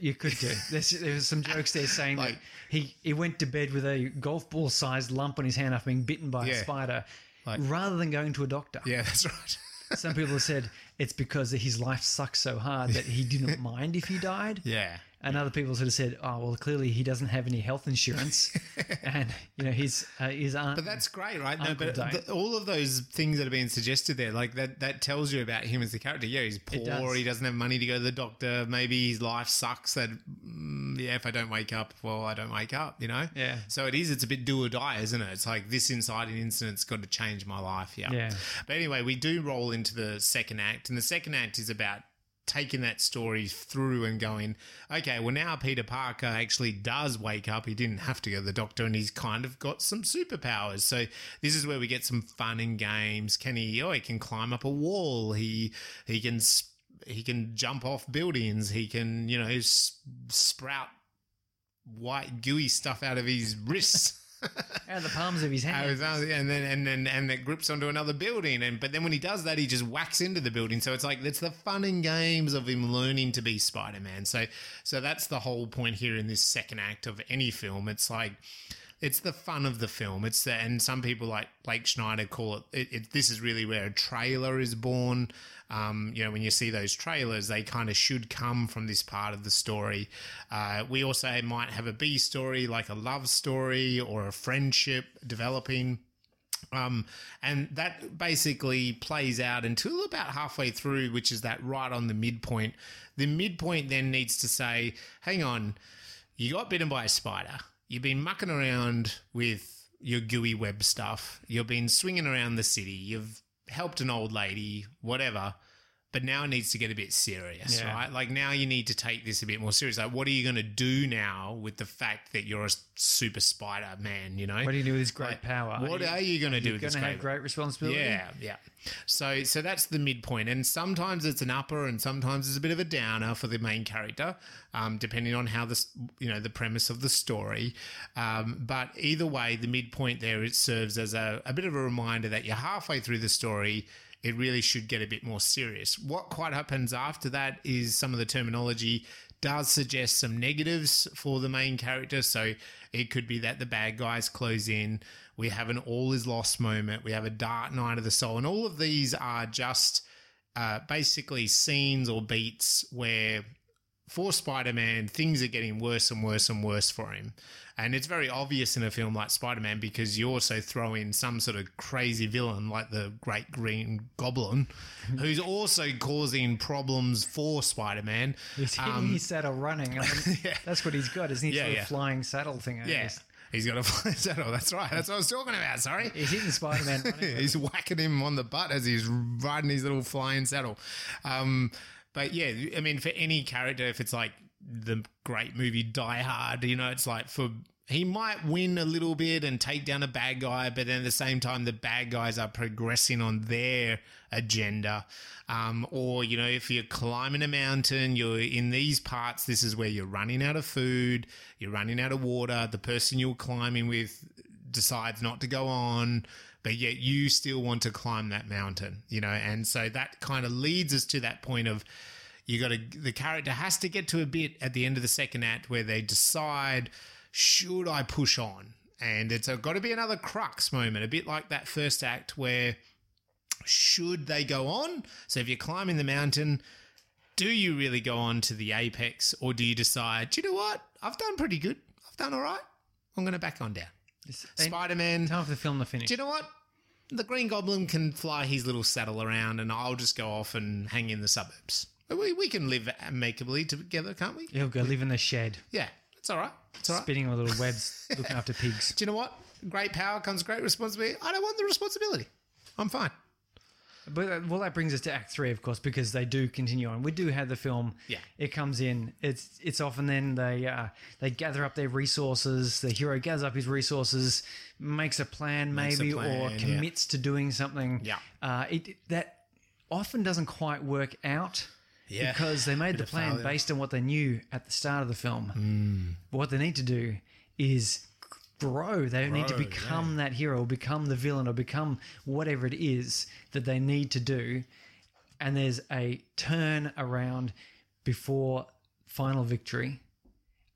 You could- do. There's, there's some jokes there saying Like- that he, he went to bed with a golf ball sized lump on his hand after being bitten by a spider Like- rather than going to a doctor. Yeah, that's right. Some people have said it's because his life sucks so hard that he didn't mind if he died. yeah, And other people sort of said, oh, well, clearly he doesn't have any health insurance. and, you know, his, uh, his aunt. but that's great, right? No, but the, all of those things that are being suggested there, like that, that tells you about him as the character. Yeah, he's poor. does. He doesn't have money to go to the doctor. Maybe his life sucks. That mm, yeah, if I don't wake up, well, I don't wake up. You know. Yeah. So it is. It's a bit do or die, isn't it? It's like this inciting incident's got to change my life. Yeah. Yeah. But anyway, we do roll into the second act, and the second act is about taking that story through and going, okay, well, now Peter Parker actually does wake up. He didn't have to go to the doctor, and he's kind of got some superpowers. So this is where we get some fun and games. Can he? Oh, he can climb up a wall. He he can. He can jump off buildings. He can, you know, sprout white gooey stuff out of his wrists. Out of the palms of his hand. Arizona, and then and then and it grips onto another building, and but then when he does that, he just whacks into the building. So it's like it's the fun and games of him learning to be Spider Man. So so that's the whole point here in this second act of any film. It's like it's the fun of the film. It's the, and some people like Blake Snyder call it, it, it. This is really where a trailer is born. Um, you know, when you see those trailers, they kind of should come from this part of the story. Uh, we also might have a B story, like a love story or a friendship developing. Um, and that basically plays out until about halfway through, which is that right on the midpoint. The midpoint then needs to say, hang on, you got bitten by a spider. You've been mucking around with your gooey web stuff. You've been swinging around the city. You've helped an old lady, whatever. But now it needs to get a bit serious, Yeah. right? Like now you need to take this a bit more serious. Like, what are you going to do now with the fact that you're a super spider man? You know, what do you do with this great Like, power? What are you going to do You're with going to have great great responsibility. yeah, yeah. So so that's the midpoint, and sometimes it's an upper, and sometimes it's a bit of a downer for the main character, um, depending on how this you know the premise of the story. Um, but either way, the midpoint there it serves as a, a bit of a reminder that you're halfway through the story. It really should get a bit more serious. What quite happens after that is some of the terminology does suggest some negatives for the main character. So it could be that the bad guys close in. We have an all is lost moment. We have a dark night of the soul. And all of these are just uh, basically scenes or beats where for Spider Man, things are getting worse and worse and worse for him. And it's very obvious in a film like Spider Man because you also throw in some sort of crazy villain like the Great Green Goblin, who's also causing problems for Spider Man. He's hitting his saddle running. I mean, Yeah. That's what he's got, isn't he? Yeah, sort of yeah. flying saddle thing. I Yeah. guess. He's got a flying saddle. That's right. That's what I was talking about. Sorry. He's hitting Spider Man he's whacking him on the butt as he's riding his little flying saddle. Um, but yeah, I mean, for any character, if it's like the great movie Die Hard, you know, it's like for he might win a little bit and take down a bad guy, but then at the same time, the bad guys are progressing on their agenda. Um, or, you know, if you're climbing a mountain, you're in these parts, this is where you're running out of food, you're running out of water, the person you're climbing with decides not to go on, but yet you still want to climb that mountain, you know, and so that kind of leads us to that point of you got to the character has to get to a bit at the end of the second act where they decide should I push on, and it's got to be another crux moment, a bit like that first act where should they go on? So if you're climbing the mountain. Do you really go on to the apex, or do you decide, do you know what? I've done pretty good. I've done all right. I'm going to back on down. Spider Man. Time for the film to finish. Do you know what? The Green Goblin can fly his little saddle around, and I'll just go off and hang in the suburbs. We, we can live amicably together, can't we? He'll go live in the shed, Yeah, it's all right. It's all right. spinning with little webs, looking after pigs. Do you know what? Great power comes great responsibility. I don't want the responsibility. I'm fine. But uh, well, that brings us to Act Three, of course, because they do continue on. We do have the film. Yeah. it comes in. It's it's often then they uh, they gather up their resources. The hero gathers up his resources, makes a plan, Makes a maybe, plan, or yeah. commits to doing something. Yeah. uh, it that often doesn't quite work out. Yeah. because they made the plan based on what they knew at the start of the film. Hmm. But what they need to do is grow. They need to Grow, become that hero, or become the villain, or become whatever it is that they need to do. And there's a turn around before final victory,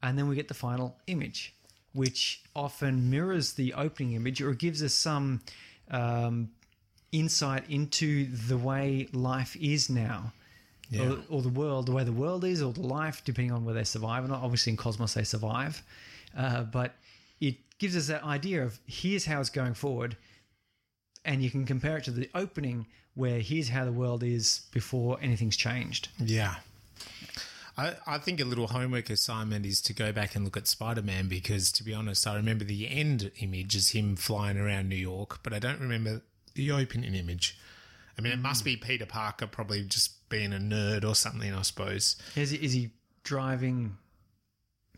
and then we get the final image, which often mirrors the opening image, or gives us some um, insight into the way life is now. Or, or the world, the way the world is, or the life, depending on whether they survive or not. Obviously, in Cosmos, they survive. Uh, but it gives us that idea of here's how it's going forward. And you can compare it to the opening, where here's how the world is before anything's changed. Yeah. I, I think a little homework assignment is to go back and look at Spider Man because, to be honest, I remember the end image is him flying around New York, but I don't remember the opening image. I mean, it must be Peter Parker probably just being a nerd or something, I suppose. Is he, is he driving?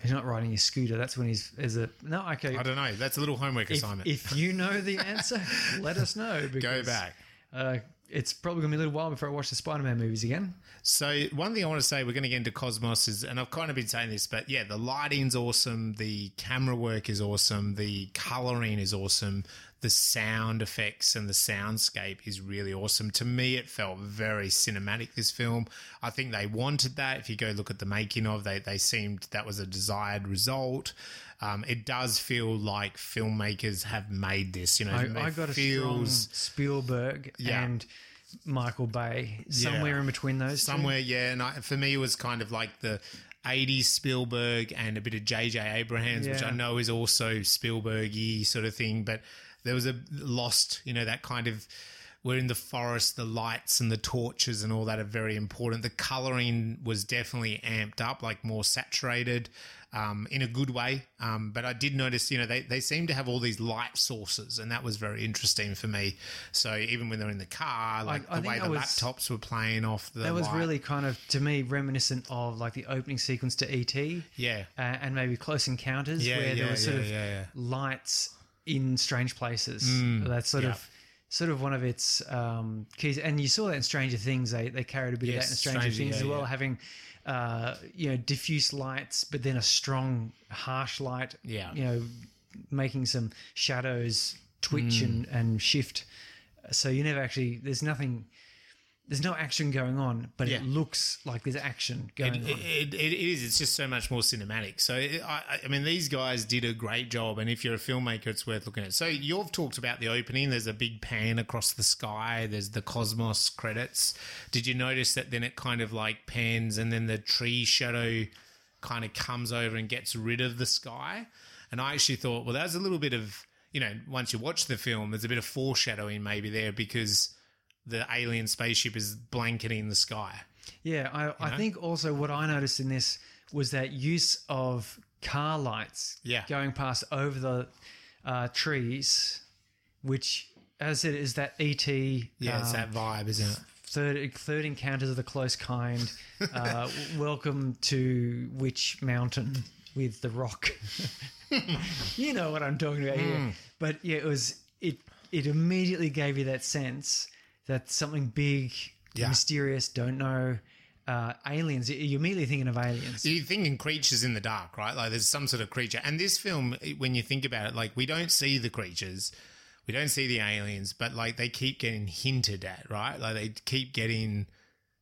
He's not riding his scooter. That's when he's is a no. Okay, I don't know. That's a little homework if, assignment. if you know the answer, let us know. go back. Uh, it's probably gonna be a little while before I watch the Spider-Man movies again. So one thing I want to say, we're going to get into Cosmos is, and I've kind of been saying this, but yeah, the lighting's awesome, the camera work is awesome, the coloring is awesome, the sound effects and the soundscape is really awesome. To me, it felt very cinematic. This film, I think they wanted that. If you go look at the making of, they they seemed that was a desired result. Um, it does feel like filmmakers have made this. You know, I, I got a strong feels Spielberg Yeah. and Michael Bay somewhere in between those. two. somewhere yeah and I, for me it was kind of like the 80s spielberg and a bit of JJ Abrams which i know is also spielbergy sort of thing but there was a lost you know that kind of we're in the forest the lights and the torches and all that are very important. The coloring was definitely amped up like more saturated um, in a good way. Um, but i did notice you know they, they seem to have all these light sources and that was very interesting for me. So even when they're in the car like I the way the was- laptops were playing off the That was light. really kind of to me reminiscent of like the opening sequence to ET. yeah. Uh, and maybe Close Encounters, Yeah, where yeah, there was sort yeah, of lights in strange places. That's sort yeah. of sort of one of its um, keys. And you saw that in Stranger Things. They they carried a bit Yes, of that in Stranger, Stranger, Things yeah, as well, yeah. having uh, you know diffuse lights, but then a strong harsh light. Yeah. you know, making some shadows twitch Hmm. and and shift. So you never actually. There's nothing there's no action going on, but Yeah. it looks like there's action going It, on. it, it is. It's just so much more cinematic. So, it, I, I- I mean, these guys did a great job. And if you're a filmmaker, it's worth looking at. So, you've talked about the opening. There's a big pan across the sky. There's the Cosmos credits. Did you notice that then it kind of like pans and then the tree shadow kind of comes over and gets rid of the sky? And I actually thought, well, that's a little bit of, you know, once you watch the film, there's a bit of foreshadowing maybe there because the alien spaceship is blanketing the sky. Yeah, I, I know? think also what I noticed in this was that use of car lights Yeah. going past over the uh, trees, which, as it is that ET Yeah, it's um, that vibe, isn't it? third, third encounters of the close kind. Uh, welcome to Witch Mountain with the Rock. you know what I'm talking about Hmm. here. But yeah, it was it. It immediately gave you that sense that something big, Yeah. mysterious, don't know. Uh, aliens. You're immediately thinking of aliens. You're thinking creatures in the dark, right? Like there's some sort of creature. And this film, when you think about it, like we don't see the creatures, we don't see the aliens, but like they keep getting hinted at, right? Like they keep getting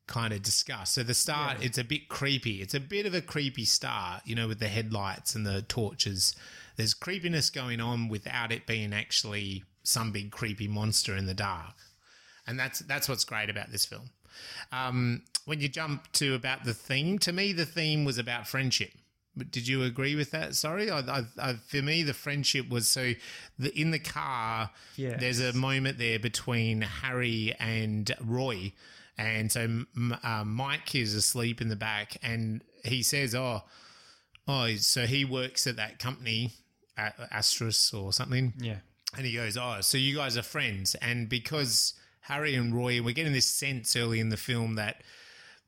kind of discussed. So the start, it's a bit creepy. It's a bit of a creepy start, you know, with the headlights and the torches. There's creepiness going on without it being actually some big creepy monster in the dark. And that's that's what's great about this film. Um, when you jump to about the theme, to me, the theme was about friendship. But did you agree with that? Sorry, I, I, I, for me, the friendship was so. The, in the car, Yes. there's a moment there between Harry and Roy, and so uh, Mike is asleep in the back, and he says, "Oh, oh, so he works at that company, at or something." yeah. And he goes, Oh, so you guys are friends. And because Harry and Roy, we're getting this sense early in the film that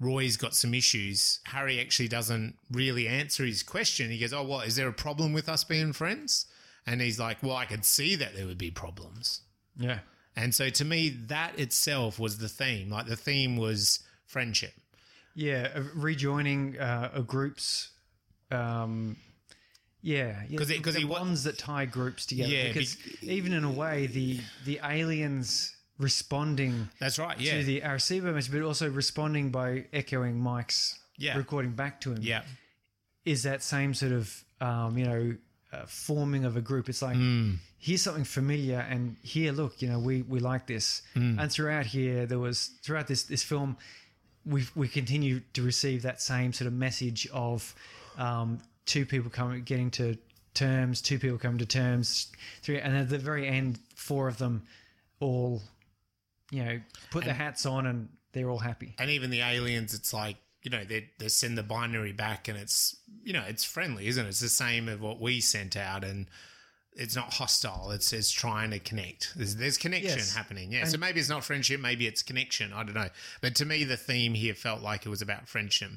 Roy's got some issues. Harry actually doesn't really answer his question. He goes, Oh, what? Is there a problem with us being friends? And he's like, Well, I could see that there would be problems. Yeah. And so to me, that itself was the theme. Like the theme was friendship. Yeah. Rejoining uh, a group's. Um, yeah, yeah. 'Cause it- 'cause the he bonds that tie groups together. Yeah, because bec- even in a way, the the aliens responding That's right. Yeah. to the Arecibo message, but also responding by echoing Mike's Yeah. recording back to him. yeah. is that same sort of um, you know uh, forming of a group. It's like Hmm. here's something familiar, and here, look, you know, we we like this. Hmm. And throughout here, there was throughout this this film, we we continue to receive that same sort of message of um, two people coming getting to terms, two people coming to terms, three, and at the very end, four of them all, you know, put the hats on and they're all happy. and even the aliens it's like you know they they send the binary back and it's you know it's friendly isn't it? It's the same of what we sent out and it's not hostile. It's it's trying to connect. There's, there's connection Yes. happening. Yeah so maybe it's not friendship. Maybe it's connection. I don't know. But to me the theme here felt like it was about friendship.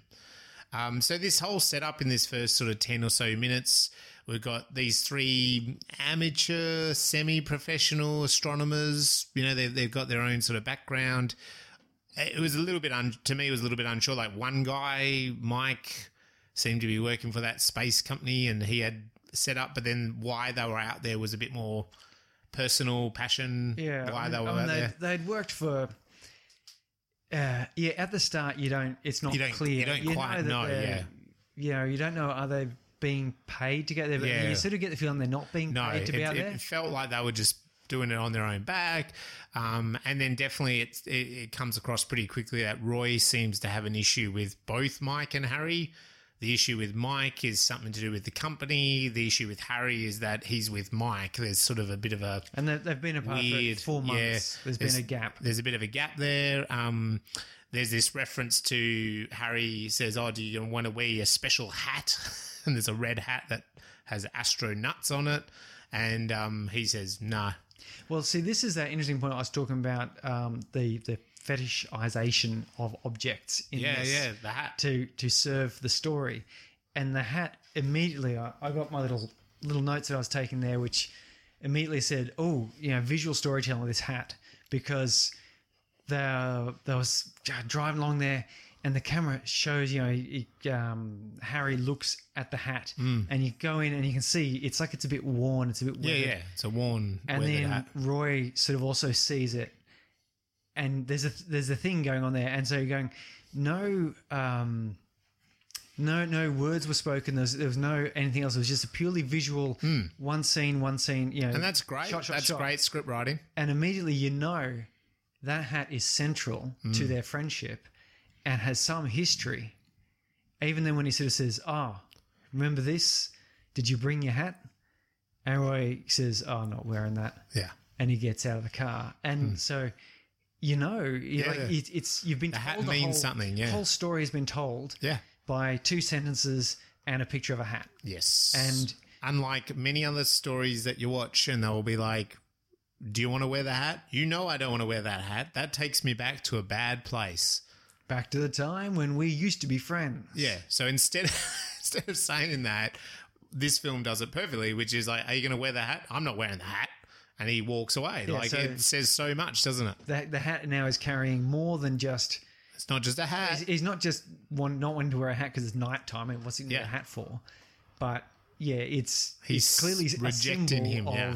Um, so this whole setup in this first sort of 10 or so minutes we've got these three amateur semi-professional astronomers you know they've, they've got their own sort of background it was a little bit un- to me it was a little bit unsure like one guy mike seemed to be working for that space company and he had set up but then why they were out there was a bit more personal passion Yeah, why I mean, they were I mean, out they'd, there they'd worked for. Uh, yeah, at the start, you don't. It's not You don't- clear. you don't quite that know, yeah. You know, you don't know are they being paid to get there, but Yeah. you sort of get the feeling they're not being no paid it, to be out there. it felt like they were just doing it on their own back um, and then definitely it, it comes across pretty quickly that roy seems to have an issue with both mike and harry the issue with Mike is something to do with the company. The issue with Harry is that he's with Mike. There's sort of a bit of a and they- they've been apart weird. for four months. Yeah. There's been a gap. There's a bit of a gap there. Um, there's this reference to Harry says, "Oh, do you want to wear a special hat?" and there's a red hat that has astro nuts on it, and um, he says, "Nah." Well, see, this is that interesting point I was talking about um, the the fetishization of objects in Yeah, this. yeah, the hat. to to serve the story. And the hat immediately, I, I got my little little notes that I was taking there, which immediately said, "Oh, you know, visual storytelling with this hat," because there there was driving along there, and the camera shows you know he, um, Harry looks at the hat, and you go in and you can see it's like it's a bit worn, it's a bit Hmm. Yeah, yeah. It's a worn And then hat. Roy sort of also sees it and there's a there's a thing going on there, and so you're going, no, um, no, no words were spoken. There was, there was no anything else. It was just a purely visual, one scene, one scene. You know, Hmm. And that's great. Shot, shot, that's shot. great script writing. And immediately you know that hat is central Hmm. to their friendship and has some history. Even then, when he sort of says, "Oh, remember this? Did you bring your hat?" And Roy says, "Oh, not wearing that." Yeah. and he gets out of the car, and so you know, Hmm. Yeah, like it, it's you've been The hat told the means whole, something, yeah. whole story has been told Yeah. by two sentences and a picture of a hat. Yes. And- unlike many other stories that you watch, and they'll be like, Do you want to wear the hat? You know, I don't want to wear that hat. That takes me back to a bad place. Back to the time when we used to be friends. Yeah. So instead, instead of saying that, this film does it perfectly, which is like, Are you going to wear the hat? I'm not wearing the hat. And he walks away. Yeah, like, so- it says so much, doesn't it? The, the hat now is carrying more than just. It's not just a hat. He's, he's not just one, not wanting to wear a hat because it's nighttime. Mean, what's he Yeah. wear a hat for? But yeah, it's He's it's clearly rejecting him, of yeah. Hmm.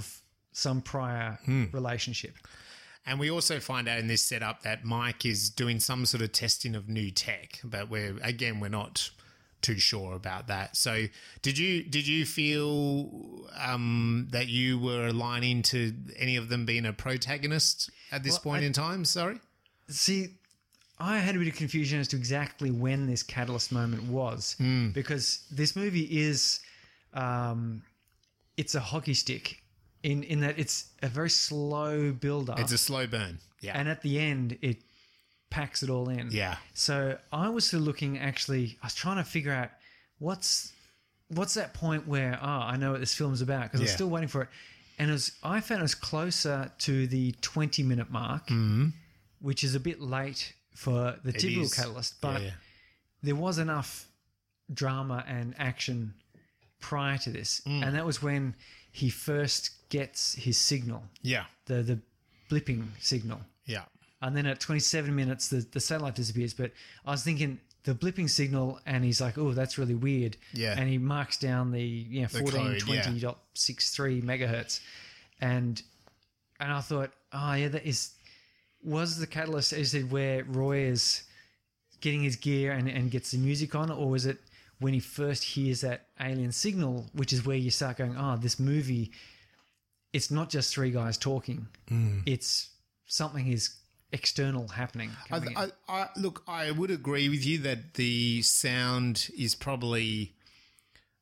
some prior relationship. And we also find out in this setup that Mike is doing some sort of testing of new tech, but we're again we're not too sure about that. So did you did you feel um, that you were aligning to any of them being a protagonist at this Well, point I- in time? Sorry. See, I had a bit of confusion as to exactly when this catalyst moment was Hmm. because this movie is, um, it's a hockey stick in in that it's a very slow build up, It's a slow burn. Yeah. and at the end it packs it all in. yeah. So I was still looking. Actually, I was trying to figure out what's what's that point where oh I know what this film's about because I'm still waiting for it, and it was I found it was closer to the twenty minute mark, which is a bit late for the typical is. catalyst, but yeah. there was enough drama and action prior to this, Mm. and that was when he first gets his signal, Yeah. the the blipping signal. Yeah. And then at 27 minutes, the, the satellite disappears. But I was thinking the blipping signal, and he's like, oh, that's really weird. Yeah. And he marks down the, you know, code, yeah. 1420.63 megahertz. And and I thought, oh, yeah, that is, was the catalyst, as I said, where Roy is getting his gear and, and gets the music on? Or was it when he first hears that alien signal, which is where you start going, oh, this movie, it's not just three guys talking, Mm. it's something is external happening. I. I, I, look, I would agree with you that the sound is probably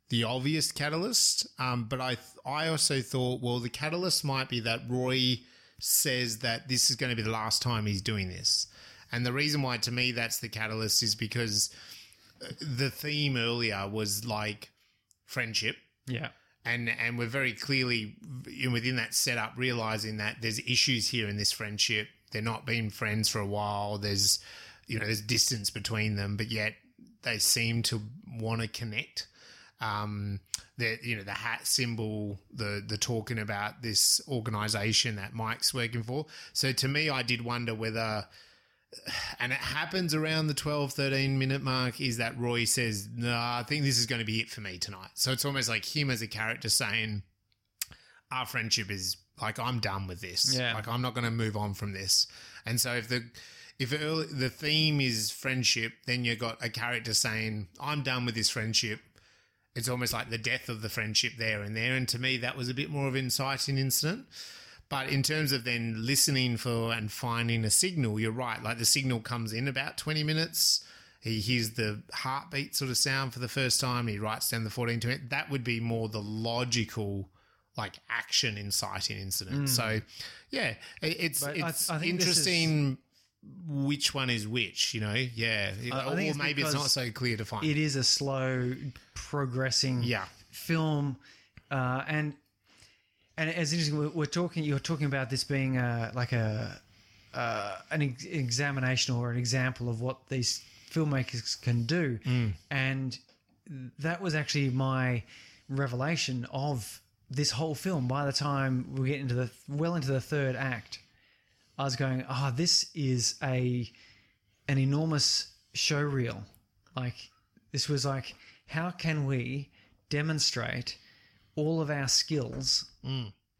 the obvious catalyst. Um, but I, I also thought, well, the catalyst might be that Roy says that this is going to be the last time he's doing this. And the reason why, to me, that's the catalyst is because uh, the theme earlier was like friendship yeah. And and we're very clearly within that setup realizing that there's issues here in this friendship. They're not being friends for a while. There's you know there's distance between them but yet they seem to want to connect. Um the you know the hat symbol the the talking about this organization that Mike's working for. So to me I did wonder whether and it happens around the 12 13 minute mark is that roy says no i think this is going to be it for me tonight. So it's almost like him as a character saying our friendship is like i'm done with this. Yeah. like i'm not going to move on from this. And so if the if early, the theme is friendship then you've got a character saying i'm done with this friendship. It's almost like the death of the friendship there and there. And to me that was a bit more of an inciting incident but in terms of then listening for and finding a signal, you're right. Like the signal comes in about 20 minutes. He hears the heartbeat sort of sound for the first time. He writes down the 14 to it. That would be more the logical, like action inciting incident. So, yeah, it- it's. But I- it's I think interesting which one is which, you know? Yeah. I- I or it's maybe it's not so clear to find. It is a slow progressing Yeah. film. Uh, and and it's interesting. We're, we're talking. You're talking about this being uh, like a uh, an ex- examination or an example of what these filmmakers can do, and that was actually my revelation of this whole film. By the time we get into the well into the third act, I was going, "Oh, this is a an enormous show reel. Like this was like, how can we demonstrate all of our skills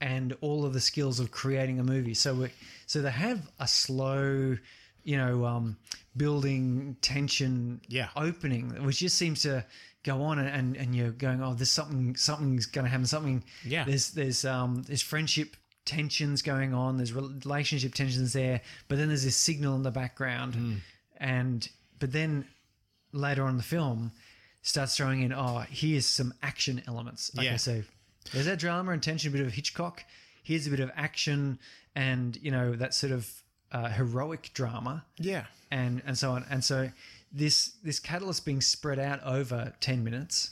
and all of the skills of creating a movie. So we, so they have a slow, you know, um, building tension Yeah. opening, which just seems to go on and, and, and you're going, oh, there's something something's going to happen. Something. Yeah. There's there's um there's friendship tensions going on. There's relationship tensions there, but then there's this signal in the background, Hmm. and but then later on in the film starts throwing in, oh, here's some action elements. Okay, Yeah. so there's that drama and tension, a bit of Hitchcock. Here's a bit of action and you know that sort of uh, heroic drama Yeah. and and so on. And so this this catalyst being spread out over ten minutes,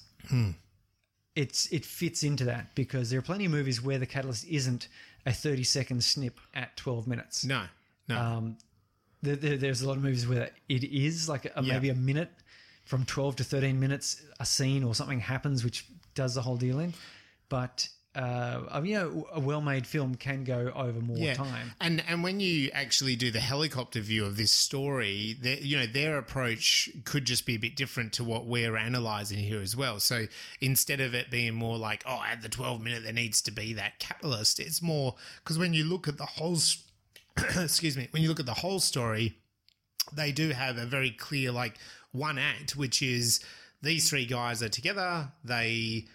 it's it fits into that because there are plenty of movies where the catalyst isn't a thirty second snip at twelve minutes. No. No. Um, there, there, there's a lot of movies where it is like a, maybe a minute from 12 to 13 minutes a scene or something happens which does the whole deal in but uh, I mean, you know, a well-made film can go over more time And and when you actually do the helicopter view of this story, their, you know their approach could just be a bit different to what we're analyzing here as well. So instead of it being more like, oh, at the twelve minute there needs to be that catalyst, it's more because when you look at the whole, excuse me, when you look at the whole story, they do have a very clear like one act, which is these three guys are together. They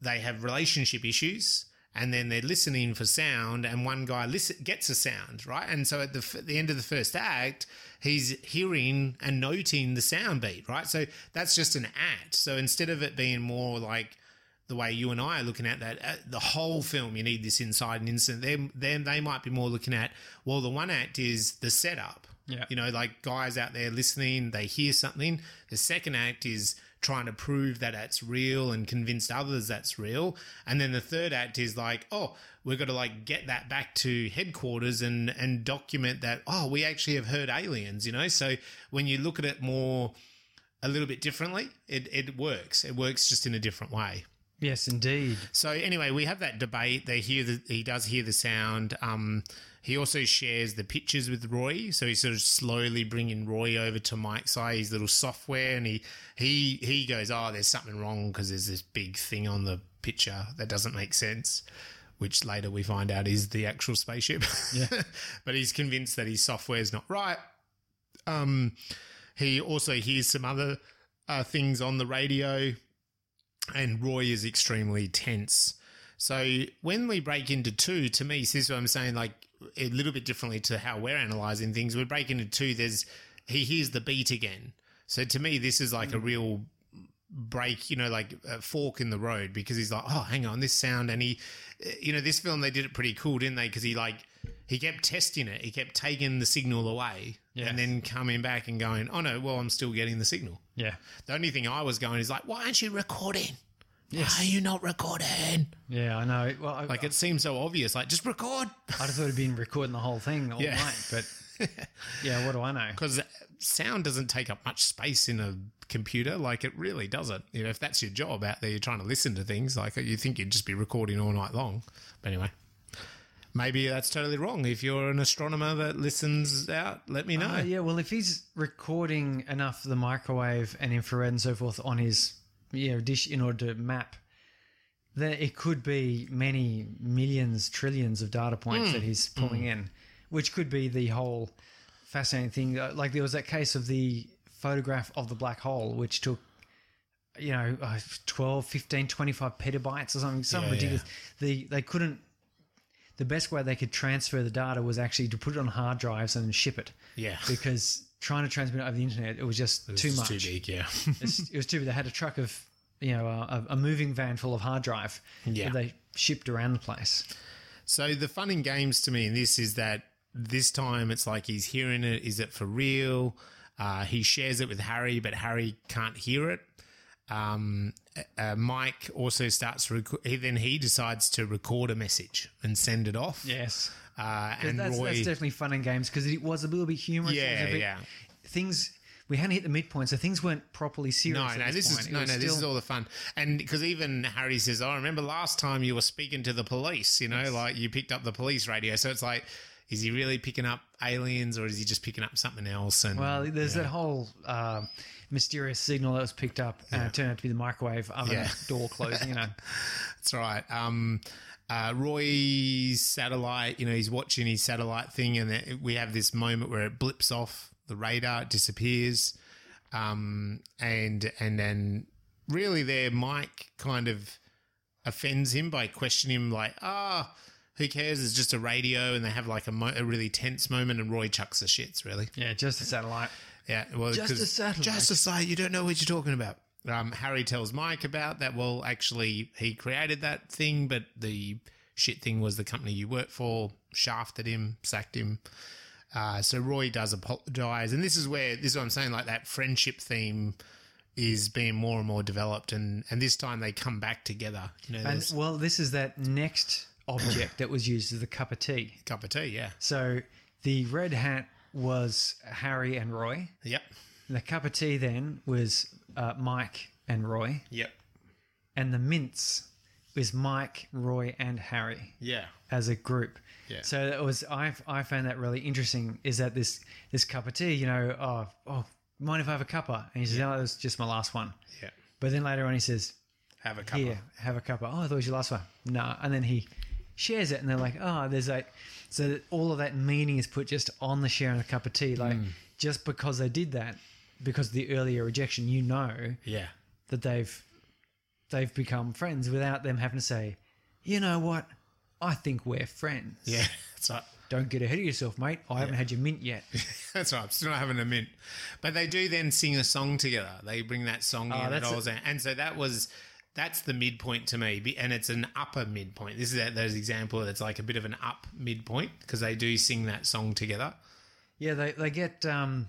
they have relationship issues and then they're listening for sound and one guy listen, gets a sound right and so at the, f- the end of the first act he's hearing and noting the sound beat right so that's just an act so instead of it being more like the way you and I are looking at that, uh, the whole film, you need this inside and instant. Then, then they might be more looking at, well, the one act is the setup. Yeah. You know, like guys out there listening, they hear something. The second act is trying to prove that that's real and convince others that's real. And then the third act is like, oh, we've got to like get that back to headquarters and and document that. Oh, we actually have heard aliens. You know, so when you look at it more a little bit differently, it it works. It works just in a different way. yes indeed So anyway, we have that debate. They hear the he does hear the sound. Um, he also shares the pictures with Roy, so he's sort of slowly bringing Roy over to Mike's side, his little software, and he he he goes, "Oh, there's something wrong because there's this big thing on the picture that doesn't make sense." Which later we find out is the actual spaceship. Yeah. but he's convinced that his software is not right. Um, he also hears some other uh, things on the radio and Roy is extremely tense. So when we break into two, to me, this is what I'm saying, like a little bit differently to how we're analyzing things. We break into two. There's he hears the beat again. So to me, this is like a mm. real break, you know, like a fork in the road because he's like, oh, hang on, this sound, and he, you know, this film they did it pretty cool, didn't they? Because he like he kept testing it, he kept taking the signal away, Yes. and then coming back and going, oh no, well, I'm still getting the signal. yeah The only thing I was going is like, why aren't you recording? Why are you not recording? yeah I know well I, Like it seems so obvious. Like just record I'd have thought it'd been recording the whole thing all Yeah. night but yeah what do I know because sound doesn't take up much space in a computer. Like it really doesn't. You know, if that's your job out there, you're trying to listen to things. Like you think you'd just be recording all night long. But anyway. Maybe that's totally wrong. If you're an astronomer that listens out, let me know. Uh, yeah, well, if he's recording enough the microwave and infrared and so forth on his know, dish in order to map, then it could be many millions, trillions of data points that he's pulling in, which could be the whole fascinating thing. Uh, Like there was that case of the photograph of the black hole, which took you know uh, 12 15 25 petabytes or something something Yeah, ridiculous. The they couldn't the best way they could transfer the data was actually to put it on hard drives and ship it. Yeah. because trying to transmit it over the internet it was just too It's much Too big, yeah. It was too big they had a truck of you know a, a moving van full of hard drive Yeah. that they shipped around the place So the fun in games to me in this is that this time it's like he's hearing it. Is it for real? Uh, he shares it with Harry, but Harry can't hear it. Um, uh, Mike also starts rec- he then he decides to record a message and send it off. yes Uh, and that's, Roy, that's definitely fun in games because it was a little bit humorous it was a yeah, bit- yeah. things we hadn't hit the midpoint so things weren't properly serious No, no, this point. is no, no. was This is all the fun, and because even Harry says, "I remember last time you were speaking to the police. You know, like you picked up the police radio." So it's like, is he really picking up aliens, or is he just picking up something else? And Well, there's that whole uh, mysterious signal that was picked up and it turned out to be the microwave oven Yeah. door closing. You know, That's right. Um, uh, Roy's satellite, you know, he's watching his satellite thing, and then we have this moment where it blips off the radar, it disappears, um, and and then really there, Mike kind of offends him by questioning him, like, ah. who cares? It's just a radio, and they have like a, mo- a really tense moment, and Roy chucks the shits. Really, Yeah, just a satellite. yeah. Well, Just a satellite. Just a site. You don't know what you're talking about. Um, Harry tells Mike about that. Well, actually, he created that thing, but the shit thing was the company you work for shafted him, sacked him. Uh, so Roy does apologize, and this is where this is what I'm saying. Like that friendship theme is being more and more developed, and and this time they come back together. You know, And well, this is that next object that was used as the cup of tea. cup of tea. Yeah. So the red hat was Harry and Roy. Yep. And the cup of tea then was uh, Mike and Roy. Yep. And the mints was Mike, Roy, and Harry Yeah. as a group. Yeah. So that was I I found that really interesting. Is that this this cup of tea? You know, oh oh, mind if I have a cuppa? And he says, "No, that's just my last one." Yeah. But then later on, he says, Have a cup. "Here, have a cuppa." Oh, I thought it was your last one. No, and then he shares it, and they're like, "Oh, there's like." So that all of that meaning is put just on the sharing of a cup of tea, like just because they did that, because of the earlier rejection, you know Yeah. that they've they've become friends without them having to say, "You know what? I think we're friends." Yeah. That's right. Don't get ahead of yourself, mate. I haven't had your mint yet. That's right. I'm still not having a mint. But they do then sing a song together. They bring that song in. Oh, that's and, was- and so that was that's the midpoint to me. And it's an upper midpoint. This is that those example that's like a bit of an up midpoint because they do sing that song together. Yeah, they they get um,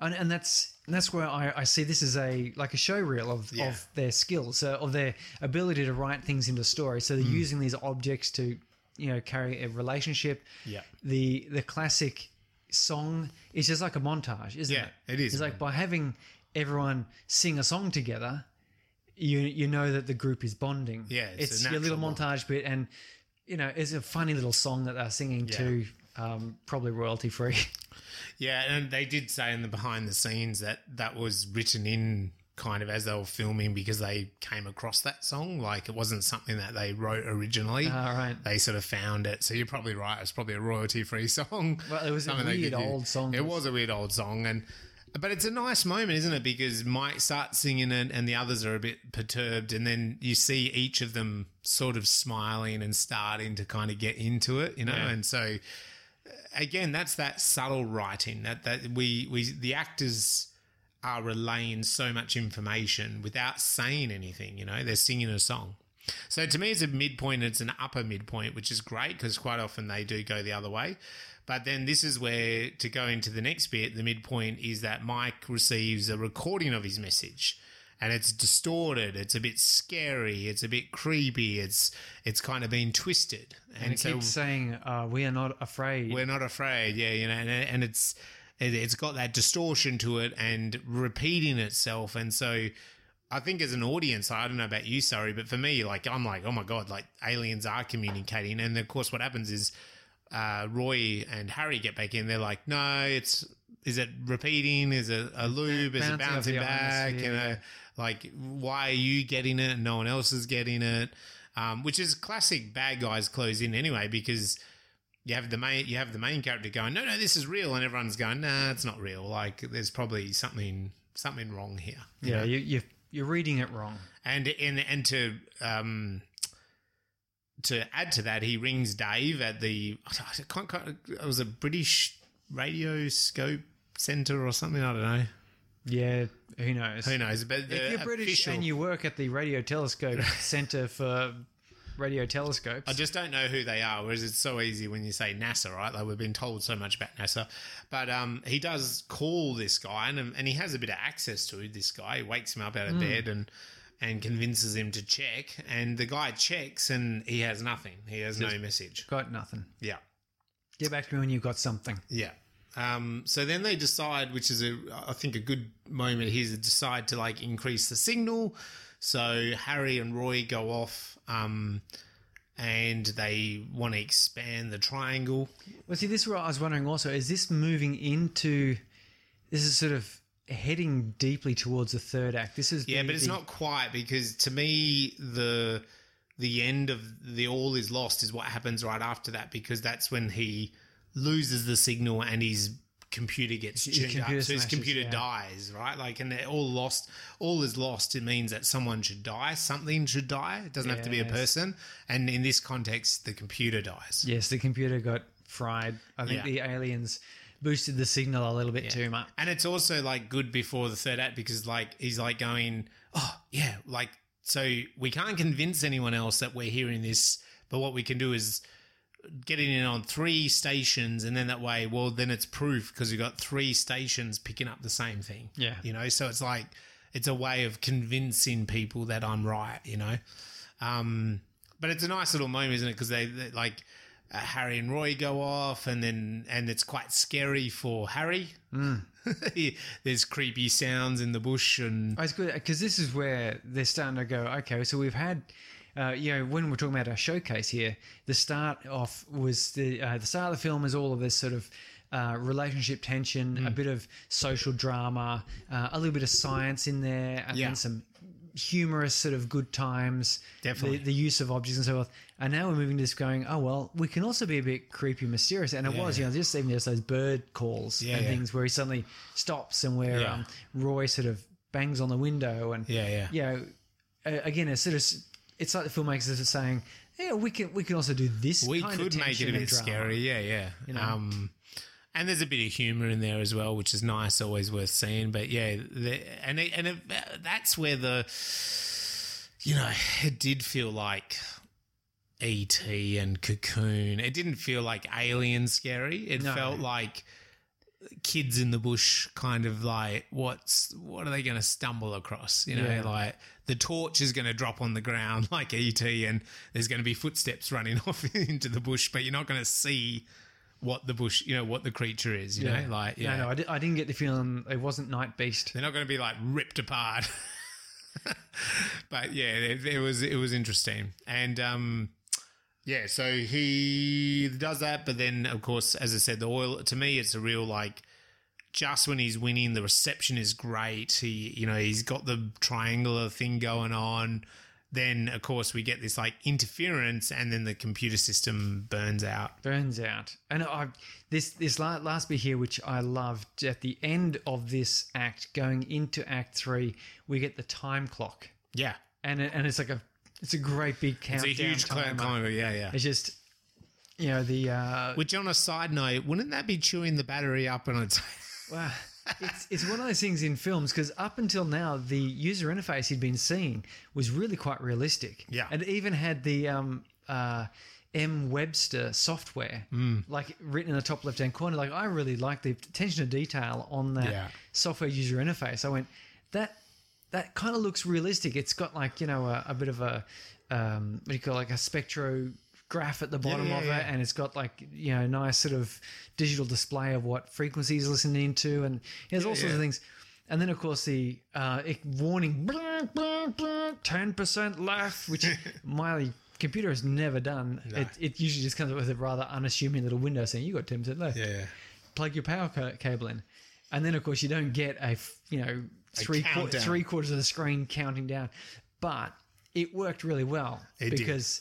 and, and that's and that's where I, I see this as a like a show reel of, Yeah. of their skills, uh, of their ability to write things into story. So they're using these objects to you know carry a relationship. Yeah. The the classic song is just like a montage, isn't Yeah, it? it is. It's like by having everyone sing a song together, you you know that the group is bonding. Yeah, it's it's, a your little montage bit, and you know it's a funny little song that they're singing Yeah. to. Um, probably royalty free. Yeah, and they did say in the behind the scenes that that was written in kind of as they were filming because they came across that song. Like it wasn't something that they wrote originally. All right. They sort of found it. So you're probably right. It's probably a royalty free song. Well, it was a Something they weird old song. It was a weird old song, and but it's a nice moment, isn't it? Because Mike starts singing it, and the others are a bit perturbed, and then you see each of them sort of smiling and starting to kind of get into it, you know. Yeah. And so again, that's that subtle writing that that we we the actors are relaying so much information without saying anything. You know, they're singing a song. So to me, it's a midpoint. It's an upper midpoint, which is great because quite often they do go the other way. But then this is where to go into the next bit. The midpoint is that Mike receives a recording of his message, and it's distorted. It's a bit scary. It's a bit creepy. It's it's kind of been twisted, and it keeps saying, uh, "We are not afraid." we're not afraid. Yeah, you know, and, and it's it, it's got that distortion to it and repeating itself, and so. I think as an audience, I don't know about you, sorry, but for me, like I'm like, oh my god, like aliens are communicating, and of course, what happens is uh, Roy and Harry get back in. They're like, no, it's is it repeating? Is it a loop? Is it Bouncing off bouncing back? You know, like why are you getting it and no one else is getting it? Um, which is classic bad guys close in anyway because you have the main you have the main character going, no, no, this is real, and everyone's going, nah, it's not real. Like there's probably something something wrong here. you yeah, know? you, you you're reading it wrong. and and and to um to add to that, he rings Dave at the I can't, it was a British radio scope center or something. I don't know. Yeah, who knows? Who knows? But If you're British official- and you work at the Radio Telescope Center for Radio Telescopes, I just don't know who they are. Whereas it's so easy when you say NASA, right? Like we've been told so much about NASA, but um, he does call this guy, and and he has a bit of access to this guy. He wakes him up out of bed and and convinces him to check, and the guy checks, and he has nothing. He has no message. got nothing. Yeah, Get back to me when you've got something. yeah. Um, so then they decide, which is a I think a good moment here, to decide to like increase the signal. So Harry and Roy go off. Um, and they want to expand the triangle. Well, see, this is what I was wondering. Also, is this moving into? This is sort of heading deeply towards the third act. This is Yeah, the- but it's the- not quite because to me the the end of the all is lost is what happens right after that because that's when he loses the signal and his computer gets tuned computer up. So his computer yeah. dies, right? Like, and they're all lost. All is lost. It means that someone should die. Something should die. It doesn't have to be a person. And in this context, the computer dies. Yes, the computer got fried. I think Yeah. the aliens boosted the signal a little bit too much. And it's also like good before the third act because like he's like going, oh yeah, like so we can't convince anyone else that we're hearing this, but what we can do is get it in on three stations, and then that way, well, then it's proof because you've got three stations picking up the same thing. Yeah. you know, so it's like it's a way of convincing people that I'm right. You know, um, but it's a nice little moment, isn't it? Because they, they like. Uh, Harry and Roy go off, and then and it's quite scary for Harry. There's creepy sounds in the bush, and Oh, it's good because this is where they're starting to go. Okay, so we've had, uh, you know, when we're talking about our showcase here, the start off was the uh, the start of the film is all of this sort of. Uh, relationship tension, a bit of social drama, uh, a little bit of science in there, and Yeah. then some humorous sort of good times. Definitely. the, the use of objects and so forth. And now we're moving to this going. Oh well, we can also be a bit creepy, mysterious, and it was, you know, just even just those bird calls Yeah, and yeah. things where he suddenly stops and where Yeah. um, Roy sort of bangs on the window and yeah, yeah, you know, uh, again, it's sort of it's like the filmmakers are saying, yeah, we can we can also do this. we could make it a bit scary. Yeah, yeah. know? Um, and there's a bit of humor in there as well, which is nice, always worth seeing. But yeah, the, and it, and it, that's where the you know it did feel like ET and Cocoon. It didn't feel like alien scary. It No. felt like kids in the bush kind of like what's what are they going to stumble across? You know Yeah. like the torch is going to drop on the ground like et and there's going to be footsteps running off into the bush but you're not going to see what the bush you know what the creature is you know? Like yeah No, no, I, di- I didn't get the feeling it wasn't Night Beast. they're not going to be like ripped apart. But yeah it, it was it was interesting. And um yeah so he does that but then of course as i said the oil to me it's a real like just when he's winning the reception is great. He you know he's got the triangular thing going on. Then of course we get this like interference and then the computer system burns out. Burns out. And I this this last bit here, which I loved at the end of this act, going into Act Three, we get the time clock, yeah. And and it's like a it's a great big camera. it's a huge timer. climb yeah yeah It's just you know the uh, which on a side note wouldn't that be chewing the battery up on its Well, it's it's one of those things in films because up until now the user interface he'd been seeing was really quite realistic. Yeah. and it even had the um, uh, M Webster software, Mm. like written in the top left hand corner. Like I really like the attention to detail on that Yeah. software user interface. I went that that kind of looks realistic. It's got like you know a, a bit of a um, what do you call it, like a spectrograph at the bottom yeah, of yeah. it, and it's got like you know nice sort of digital display of what frequencies listening to, and there's all sorts of things. And then of course the uh, it- warning ten percent left, which my computer has never done. It, it usually just comes up with a rather unassuming little window saying you got ten percent left yeah plug your power ca- cable in, and then of course you don't get a f- you know three qu- three quarters of the screen counting down, but it worked really well It did. because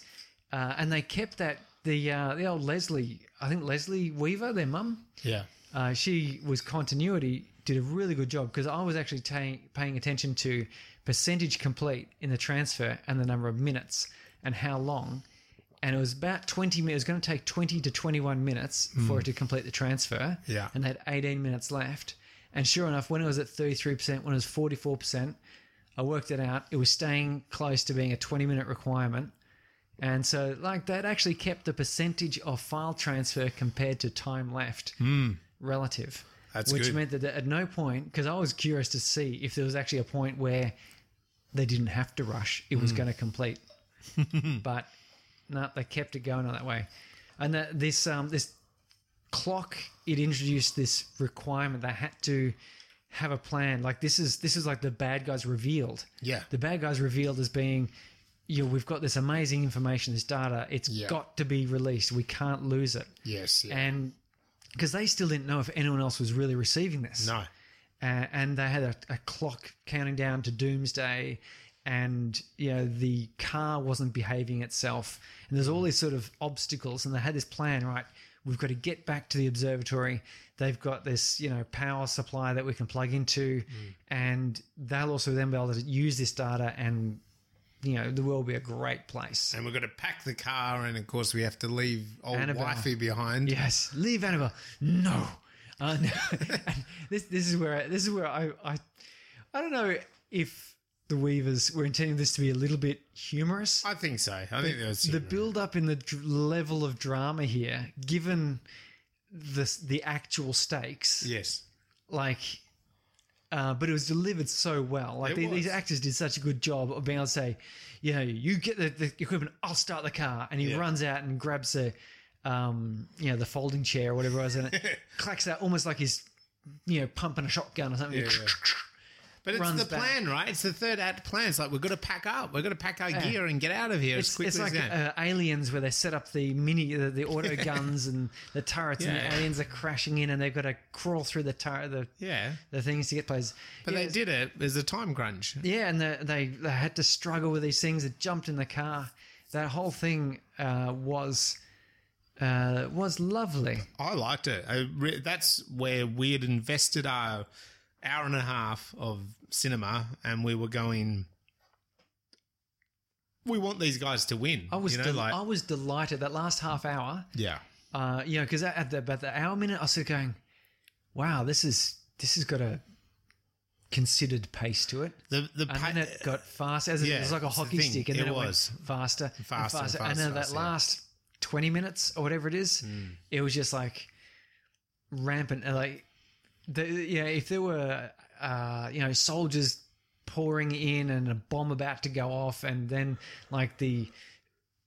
uh, and they kept that the uh, the old Leslie I think Leslie Weaver their mum yeah uh, she was continuity did a really good job because I was actually ta- paying attention to percentage complete in the transfer and the number of minutes and how long. And it was about 20 minutes. It was going to take 20 to 21 minutes for it to complete the transfer. Yeah. And they had 18 minutes left. And sure enough, when it was at 33%, when it was 44%, I worked it out. It was staying close to being a 20 minute requirement. And so, like, that actually kept the percentage of file transfer compared to time left relative. That's which good. meant that at no point, because I was curious to see if there was actually a point where they didn't have to rush; it was Hmm. going to complete. but no, they kept it going on that way. And that this um, this clock, it introduced this requirement they had to have a plan. Like this is this is like the bad guys revealed. Yeah. the bad guys revealed as being. You know, we've got this amazing information, this data. It's Yeah. got to be released. We can't lose it yes yeah. and because they still didn't know if anyone else was really receiving this. no Uh, and they had a, a clock counting down to doomsday, and you know the car wasn't behaving itself, and there's all these sort of obstacles, and they had this plan, right? We've got to get back to the observatory. They've got this, you know, power supply that we can plug into, and they'll also then be able to use this data, and you know, the world will be a great place. And we've got to pack the car, and of course, we have to leave old Annabelle. wifey behind. Yes, leave Annabelle. No. Uh, no. And this this is where this is where I, I I don't know if the Weavers were intending this to be a little bit humorous. I think so. I think was the build up in the dr- level of drama here, given the the actual stakes, yes. like. Uh, but it was delivered so well. Like the- these actors did such a good job of being able to say, you know, you get the, the equipment, I'll start the car, and he Yeah. runs out and grabs the, um, you know, the folding chair or whatever it was, and it clacks out almost like he's, you know, pumping a shotgun or something. Yeah, yeah. But it's the back. plan, right? It's the third act plan. It's like we've got to pack up. We've got to pack our gear and get out of here as It's, quickly it's like as we can. uh, aliens where they set up the mini, the, the auto guns and the turrets, and the aliens are crashing in, and they've got to crawl through the tur- the yeah. the things to get places. But yeah, they did it. There's a time crunch. Yeah, and they, they they had to struggle with these things. They jumped in the car. That whole thing uh, was uh, was lovely. I liked it. I re- that's where we had invested our hour and a half of cinema, and we were going. We want these guys to win. I was you know, del- like I was delighted that last half hour. yeah, Uh, you know, because at the about the hour minute, I was sort going, "Wow, this is this has got a considered pace to it." the the And pa- then it got fast as it, Yeah, it was like a hockey stick, and It then it, was. went faster, and Faster and faster, and faster, then that faster, yeah. last twenty minutes or whatever it is, Hmm. it was just like rampant. Like, the, know, if there were, uh, you know, soldiers pouring in and a bomb about to go off, and then like the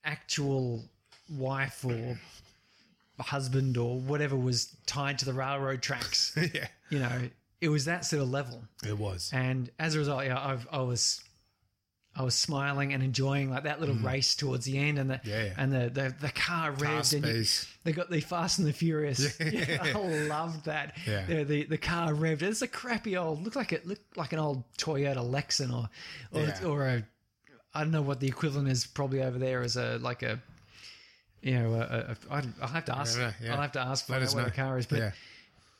actual wife or husband or whatever was tied to the railroad tracks, yeah, you know, it was that sort of level. it was. And as a result, yeah, I've, I was, I was smiling and enjoying like that little race towards the end, and the Mm. Yeah, yeah. and the the, the car revved, and you- they got the Fast and the Furious. Yeah, I loved that. Yeah. the, the the car revved. It's a crappy old, looked like it looked like an old Toyota Lexcen or or, Yeah. or a, I don't know what the equivalent is. Probably over there as a like a. You know, a, a, I'll have to ask. Yeah, yeah. I'll have to ask Let find us out what know. the car is. But Yeah.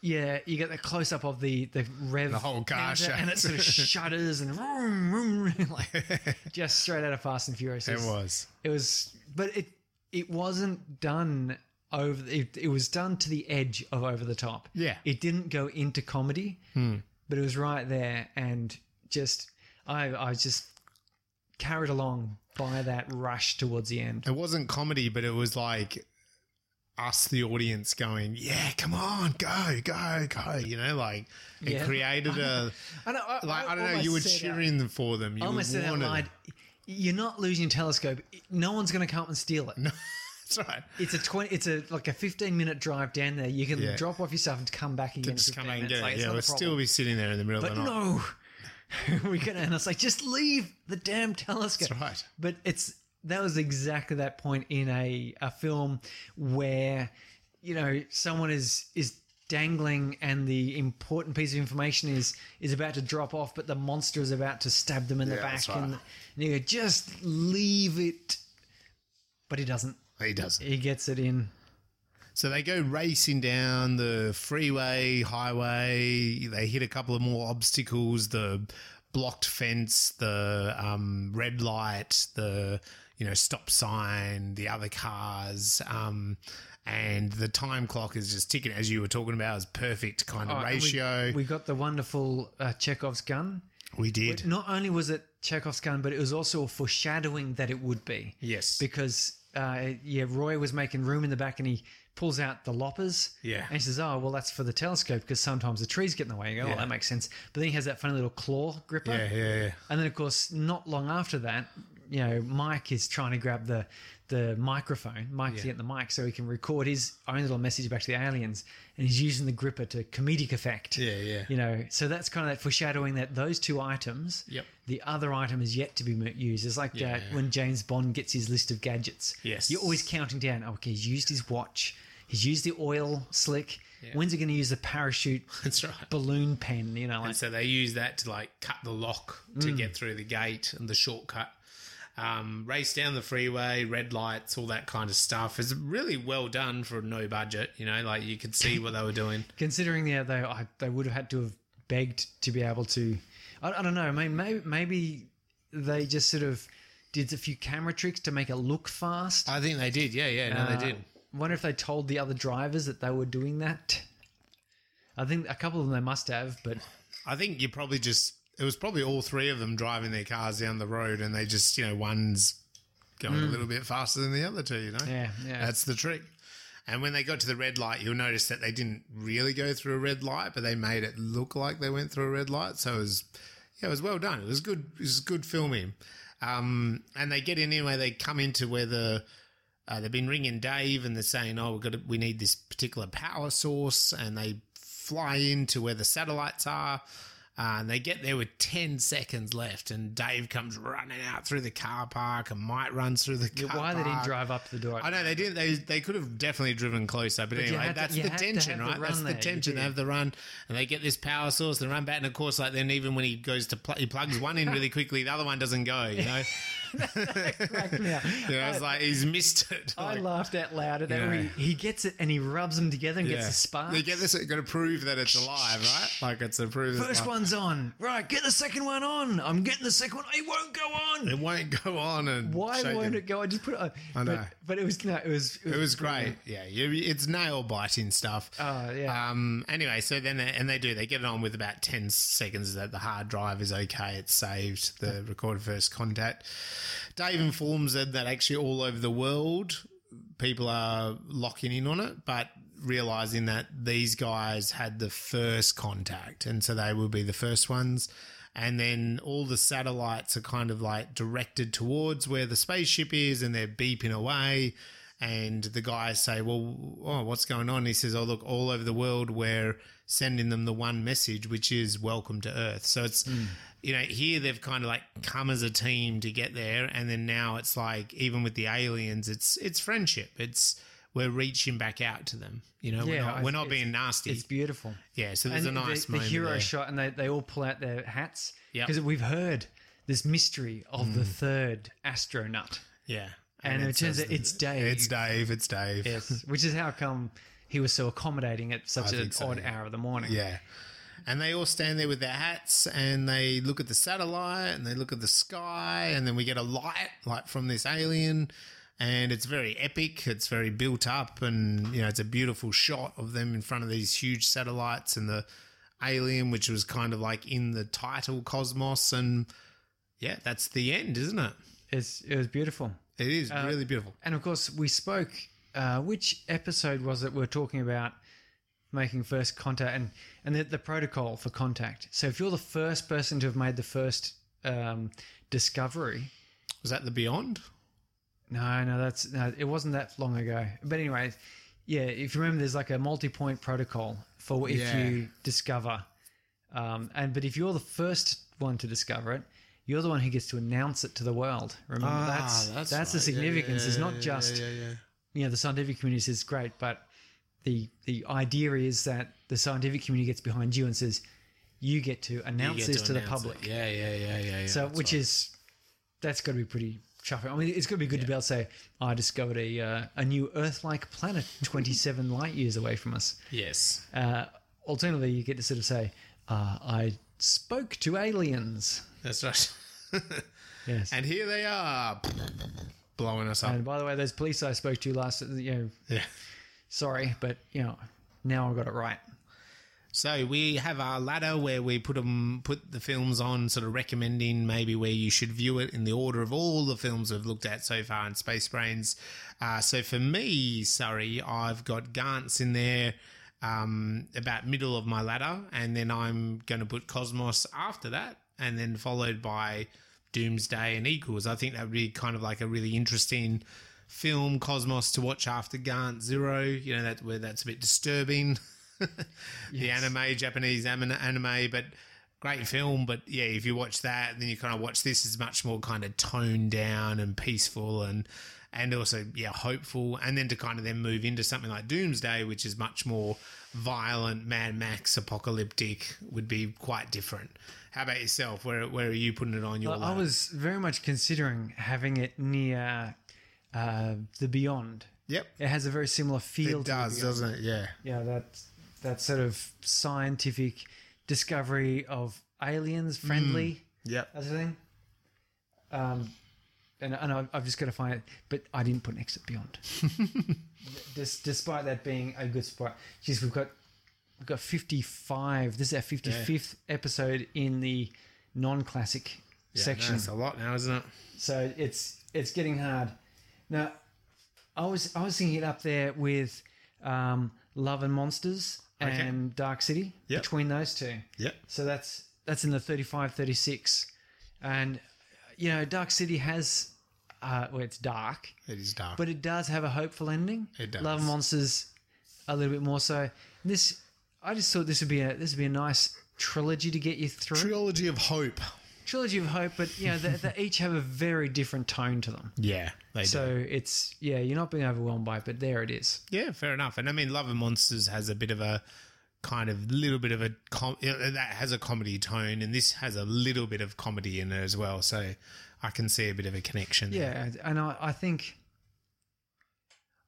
Yeah, you get the close up of the the rev, The whole car counter, and it sort of shudders and vroom, vroom, like just straight out of Fast and Furious. It was. It was, but it it wasn't done over. It, it was done to the edge of over the top. Yeah. it didn't go into comedy, hmm. but it was right there, and just I I was just carried along by that rush towards the end. It wasn't comedy, but it was like us, the audience, going, "Yeah, come on, go, go, go!" You know, like it Yeah. created a I know, I, like I, don't know. You were almost said out- cheering for them. You I almost said out loud, "You're not losing telescope. No one's going to come and steal it." No, That's right. It's a twenty. It's a like a fifteen minute drive down there. You can Yeah. drop off your stuff and come back again. in Just come back and Like, it. it's Yeah, we'll still be sitting there in the middle But of the night. no, we can. And it's like just leave the damn telescope. That's right. But it's that was exactly that point in a a film where you know someone is is dangling and the important piece of information is is about to drop off but the monster is about to stab them in the Yeah, back right. and, and you go just leave it but he doesn't He doesn't. he gets it in So they go racing down the freeway, highway. They hit a couple of more obstacles: the blocked fence, the um, red light, the you know stop sign, the other cars, um, and the time clock is just ticking. As you were talking about, is perfect kind of Oh, and we- ratio. we, got the wonderful uh, chekhov's gun We, did. not only was it chekhov's gun but it was also a foreshadowing that it would be Yes. because uh, yeah, Roy was making room in the back and he pulls out the loppers. Yeah. And he says, Oh, well, that's for the telescope because sometimes the trees get in the way. You go, Oh, Yeah. that makes sense. But then he has that funny little claw gripper. yeah, yeah, yeah. And then, of course, not long after that, you know, Mike is trying to grab the the microphone, Mike to get the mic so he can record his own little message back to the aliens. And he's using the gripper to comedic effect. Yeah, yeah. You know, so that's kind of that foreshadowing that those two items, Yep. the other item is yet to be used. It's like uh, Yeah. when James Bond gets his list of gadgets. Yes. You're always counting down. Okay, he's used his watch. He's used the oil slick. When's he going to use the parachute That's right. balloon pen? You know, like And so they use that to like cut the lock to Mm. get through the gate and the shortcut. Um, race down the freeway, red lights, all that kind of stuff. It's really well done for no budget. You know, like you could see what they were doing. considering yeah, they I, they would have had to have begged to be able to. I, I don't know. Maybe, maybe maybe they just sort of did a few camera tricks to make it look fast. I think they did. Yeah, yeah, no, Uh, they did. Wonder if they told the other drivers that they were doing that. I think a couple of them they must have, but I think you probably just it was probably all three of them driving their cars down the road, and they just you know one's going a little bit faster than the other two. You know, Mm. yeah, yeah. that's the trick. And when they got to the red light, you'll notice that they didn't really go through a red light, but they made it look like they went through a red light. So it was, yeah, it was well done. It was good. It was good filming. Um, and they get in anyway. They come into where the uh, they've been ringing Dave, and they're saying, "Oh, we got to, we need this particular power source," and they fly into where the satellites are. Uh, and they get there with 10 seconds left, and Dave comes running out through the car park, and Mike runs through the car Why they didn't drive up to the door? I know they didn't. They they could have definitely driven closer, but, you anyway, to- that's you the to tension, have the right? That's the tension. They have the run, and they get this power source. They run back, and of course, like then even when he goes to pl- he plugs one in really quickly, the other one doesn't go. You know, Cracked me up. you know, it's like he's missed it. I Like, laughed out loud at that. Yeah. He, he gets it and he rubs them together and gets yeah. the spark. They get this. Got to prove that it's alive, right? Like it's a it's First one's on. Right, get the second one on. I'm getting the second one. It won't go on. It won't go on, and Why won't it. it go? I just put it on. I know. But, but it was no, it was It was great. Yeah, you, it's nail biting stuff. Oh, yeah. Um. Anyway, so then they, and they do they get it on with about ten seconds that the hard drive is okay. It's saved. The recorded first contact. Dave informs them that actually all over the world people are locking in on it, but realizing that these guys had the first contact, and so they will be the first ones. And then all the satellites are kind of like directed towards where the spaceship is, and they're beeping away. And the guys say, "Well, oh, what's going on?" He says, "Oh, look, all over the world, we're sending them the one message, which is welcome to Earth." So it's, hmm. You know, here they've kind of like come as a team to get there, and then now it's like even with the aliens, it's it's friendship. It's we're reaching back out to them. You know, we're not, we're not being nasty. It's beautiful. yeah, so there's and a nice the, the hero there. shot, and they, they all pull out their hats Yep. because we've heard this mystery of the mm. third astronaut, Yeah, and, it, turns out it's Dave. It's Dave. It's Dave. yes, which is how come he was so accommodating at such I an so, odd yeah. hour of the morning. Yeah. And they all stand there with their hats and they look at the satellite and they look at the sky and then we get a light like from this alien and it's very epic. It's very built up and you know it's a beautiful shot of them in front of these huge satellites and the alien which was kind of like in the title Cosmos and yeah, that's the end, isn't it? It's, it was beautiful. It is Uh, really beautiful. And of course, we spoke. Uh, which episode was it? We are talking about making first contact and and the, the protocol for contact. So if you're the first person to have made the first um, discovery, Was that the Beyond? no, no, that's no, it wasn't that long ago. But anyway, yeah, if you remember, there's like a multi-point protocol for if Yeah. you discover, um, and but if you're the first one to discover it. You're the one who gets to announce it to the world. Remember, that's that's, the Ah, right. Yeah, significance. yeah, it's not yeah, just yeah, yeah. you know the scientific community says great, but the the idea is that the scientific community gets behind you and says you get to announce get this to, the announce it. public. Yeah, yeah, yeah, yeah. yeah so which right. is that's got to be pretty chuffing. I mean, it's going to be good to be able to say I discovered a uh, a new Earth-like planet 27 light years away from us. yes. Uh, alternatively, you get to sort of say uh, I spoke to aliens. That's right. Yes. and here they are, blowing us up. And by the way, those police I spoke to last, you know, yeah. Sorry, but you know, now I've got it right. So we have our ladder where we put them, put the films on, sort of recommending maybe where you should view it in the order of all the films we've looked at so far in Space Brains. Uh, so for me, sorry, I've got Gantz in there. Um, about middle of my ladder, and then I'm going to put Cosmos after that, and then followed by Doomsday and Equals. I think that would be kind of like a really interesting film, Cosmos, to watch after Gantz Zero. You know, that where that's a bit disturbing. the anime, Japanese anime, but great film, but yeah, if you watch that, then you kind of watch this is much more kind of toned down and peaceful and and also yeah hopeful, and then to kind of then move into something like Doomsday, which is much more violent, Mad Max, apocalyptic, would be quite different. How about yourself? Where where are you putting it on your? I was very much considering having it near uh, the Beyond. Yep, It has a very similar feel. it does, doesn't it? Yeah, Yeah, that that sort of scientific discovery of aliens, friendly, yep. That's the thing. Um, and, and I- I've just got to find it, but I didn't put an Exit Beyond. Des- despite that being a good spot, geez, we've got we've got fifty five. This is our fifty fifth episode in the non classic section. That's a lot now, isn't it? So it's it's getting hard. Now, I was I was thinking it up there with um, Love and Monsters and Dark City Yep. between those two. Yep. So that's that's in the 35 36 and you know Dark City has uh well it's dark It is dark. but it does have a hopeful ending. It does. Love and Monsters a little bit more so. This I just thought this would be a this would be a nice trilogy to get you through. Trilogy of Hope. Trilogy of hope, but you know they, they each have a very different tone to them. Yeah, they do. So it's yeah, you're not being overwhelmed by it, but there it is. Yeah, fair enough. And I mean, Love and Monsters has a bit of a kind of little bit of a com- uh, uh, that has a comedy tone, and this has a little bit of comedy in it as well. So I can see a bit of a connection. there. Yeah, and I, I think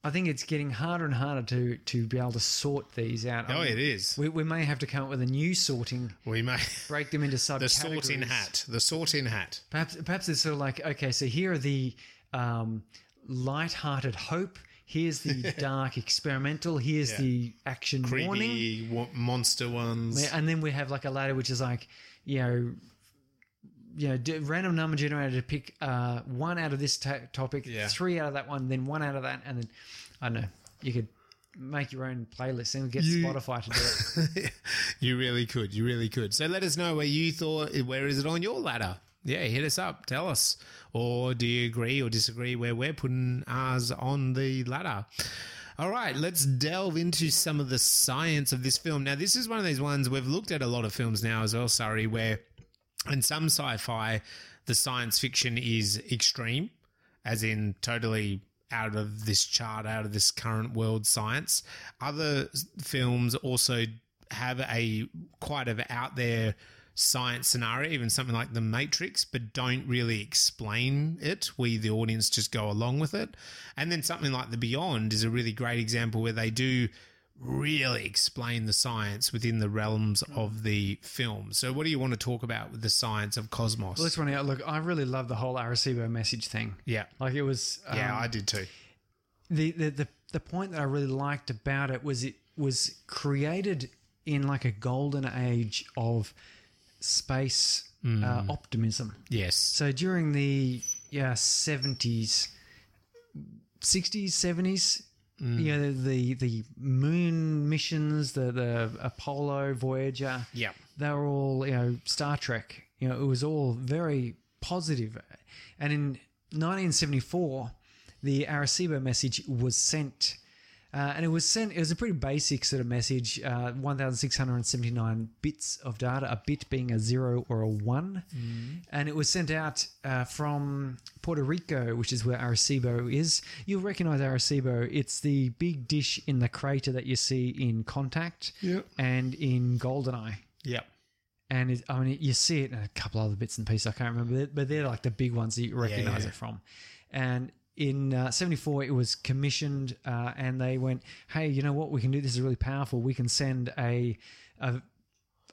I think it's getting harder and harder to to be able to sort these out. I Oh, mean, it is. We, we may have to come up with a new sorting, We may break them into subcategories. the sorting hat. The sorting hat. Perhaps perhaps it's sort of like okay, so here are the um, light-hearted hope. Here's the dark experimental. Here's the action warning. Creepy wa- monster ones. And then we have like a ladder which is like you know you know do, random number generator to pick uh, one out of this ta- topic Yeah. three out of that one then one out of that and then i don't know you could make your own playlist and get You- spotify to do it you really could. You really could. So let us know where you thought. Where is it on your ladder? Yeah, hit us up. Tell us. Or do you agree or disagree where we're putting ours on the ladder? All right, let's delve into some of the science of this film. Now, this is one of these ones we've looked at a lot of films now as well, sorry, where in some sci-fi, the science fiction is extreme, as in totally out of this chart, out of this current world science. Other films also have a quite of out there science scenario, even something like The Matrix, but don't really explain it. We, the audience, just go along with it. And then something like The Beyond is a really great example where they do really explain the science within the realms of the film. So, what do you want to talk about with the science of Cosmos? Well, let's run out. Look, I really love the whole Arecibo message thing. Yeah, like it was. Um, yeah, I did too. The, the the the point that I really liked about it was it was created in like a golden age of space mm. uh, optimism. Yes. So during the yeah seventies. 60s, 70s, Mm. You know the, the moon missions, the the Apollo, Voyager. Yeah, they were all you know Star Trek. You know it was all very positive, and in 1974, the Arecibo message was sent uh, and it was sent. It was a pretty basic sort of message: uh, 1,679 bits of data, a bit being a zero or a one, and it was sent out uh, from Puerto Rico, which is where Arecibo is. You'll recognize Arecibo. It's the big dish in the crater that you see in Contact Yep. and in Goldeneye yeah, and it, I mean, you see it in a couple other bits and pieces. I can't remember, but they're like the big ones that you recognize yeah. it from. And in uh, '74, it was commissioned, uh, and they went, "Hey, you know what? We can do this is really powerful. We can send a a,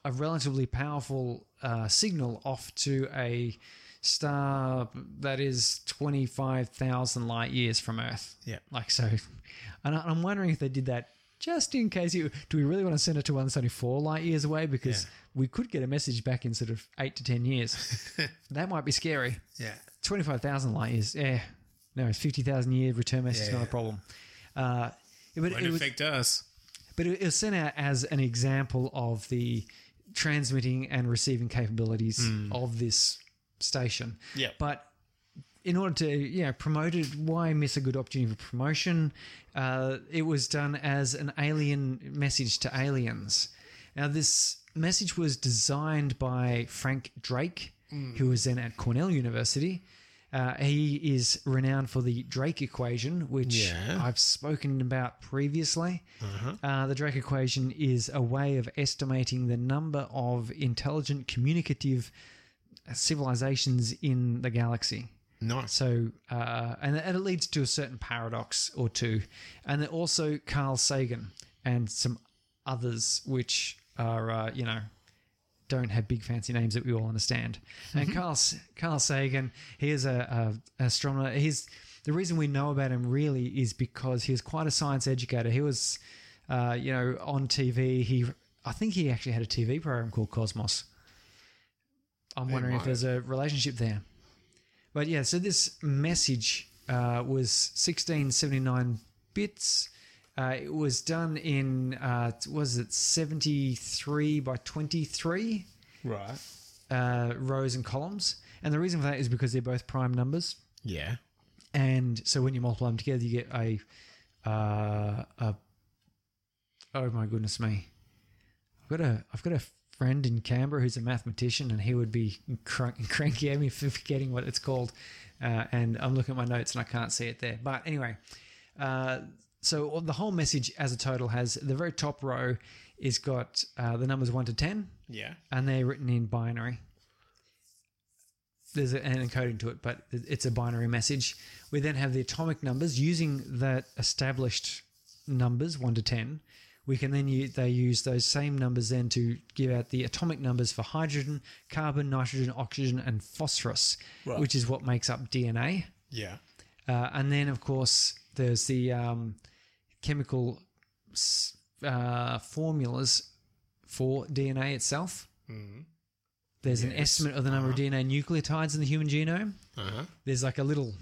a relatively powerful uh, signal off to a star that is 25,000 light years from Earth." Yeah. like so. And I- I'm wondering if they did that. Just in case you do, we really want to send it to one that's only four light years away? Because Yeah. we could get a message back in sort of eight to ten years. that might be scary. yeah. Twenty five thousand light years, yeah. No, it's fifty thousand year return message, Yeah. not a problem. Uh, but Won't it was, affect us. but it was sent out as an example of the transmitting and receiving capabilities of this station. Yeah. But in order to you know promote it, why miss a good opportunity for promotion? Uh, it was done as an alien message to aliens. Now this message was designed by Frank Drake, who was then at Cornell University. Uh, he is renowned for the Drake equation, which Yeah. I've spoken about previously. Uh, the Drake equation is a way of estimating the number of intelligent communicative civilizations in the galaxy. Nice. So, uh, and, and it leads to a certain paradox or two. And then also Carl Sagan and some others, which are, uh, you know, don't have big fancy names that we all understand. And Carl, Carl Sagan, he is a, a astronomer. He's the reason we know about him really is because he was quite a science educator. He was, uh, you know, on TV. He, I think he actually had a TV program called Cosmos. I'm wondering if there's a relationship there. But yeah, so this message uh, was 1679 bits. Uh, it was done in, uh, was it 73 by 23 Right. uh, rows and columns? And the reason for that is because they're both prime numbers. Yeah. And so when you multiply them together, you get a, uh, a oh my goodness me, I've got a I've got a friend in Canberra who's a mathematician, and he would be crank, cranky at me for forgetting what it's called. Uh, and I'm looking at my notes and I can't see it there. But anyway, uh, so the whole message as a total has the very top row is got uh, the numbers one to ten, Yeah. and they're written in binary. There's an encoding to it, but it's a binary message. We then have the atomic numbers using that established numbers one to ten. We can then use, they use those same numbers then to give out the atomic numbers for hydrogen, carbon, nitrogen, oxygen, and phosphorus, Right. which is what makes up DNA. Yeah. Uh, and then, of course, there's the um, chemical uh, formulas for DNA itself. There's an estimate of the number of DNA nucleotides in the human genome. Uh huh. There's like a little,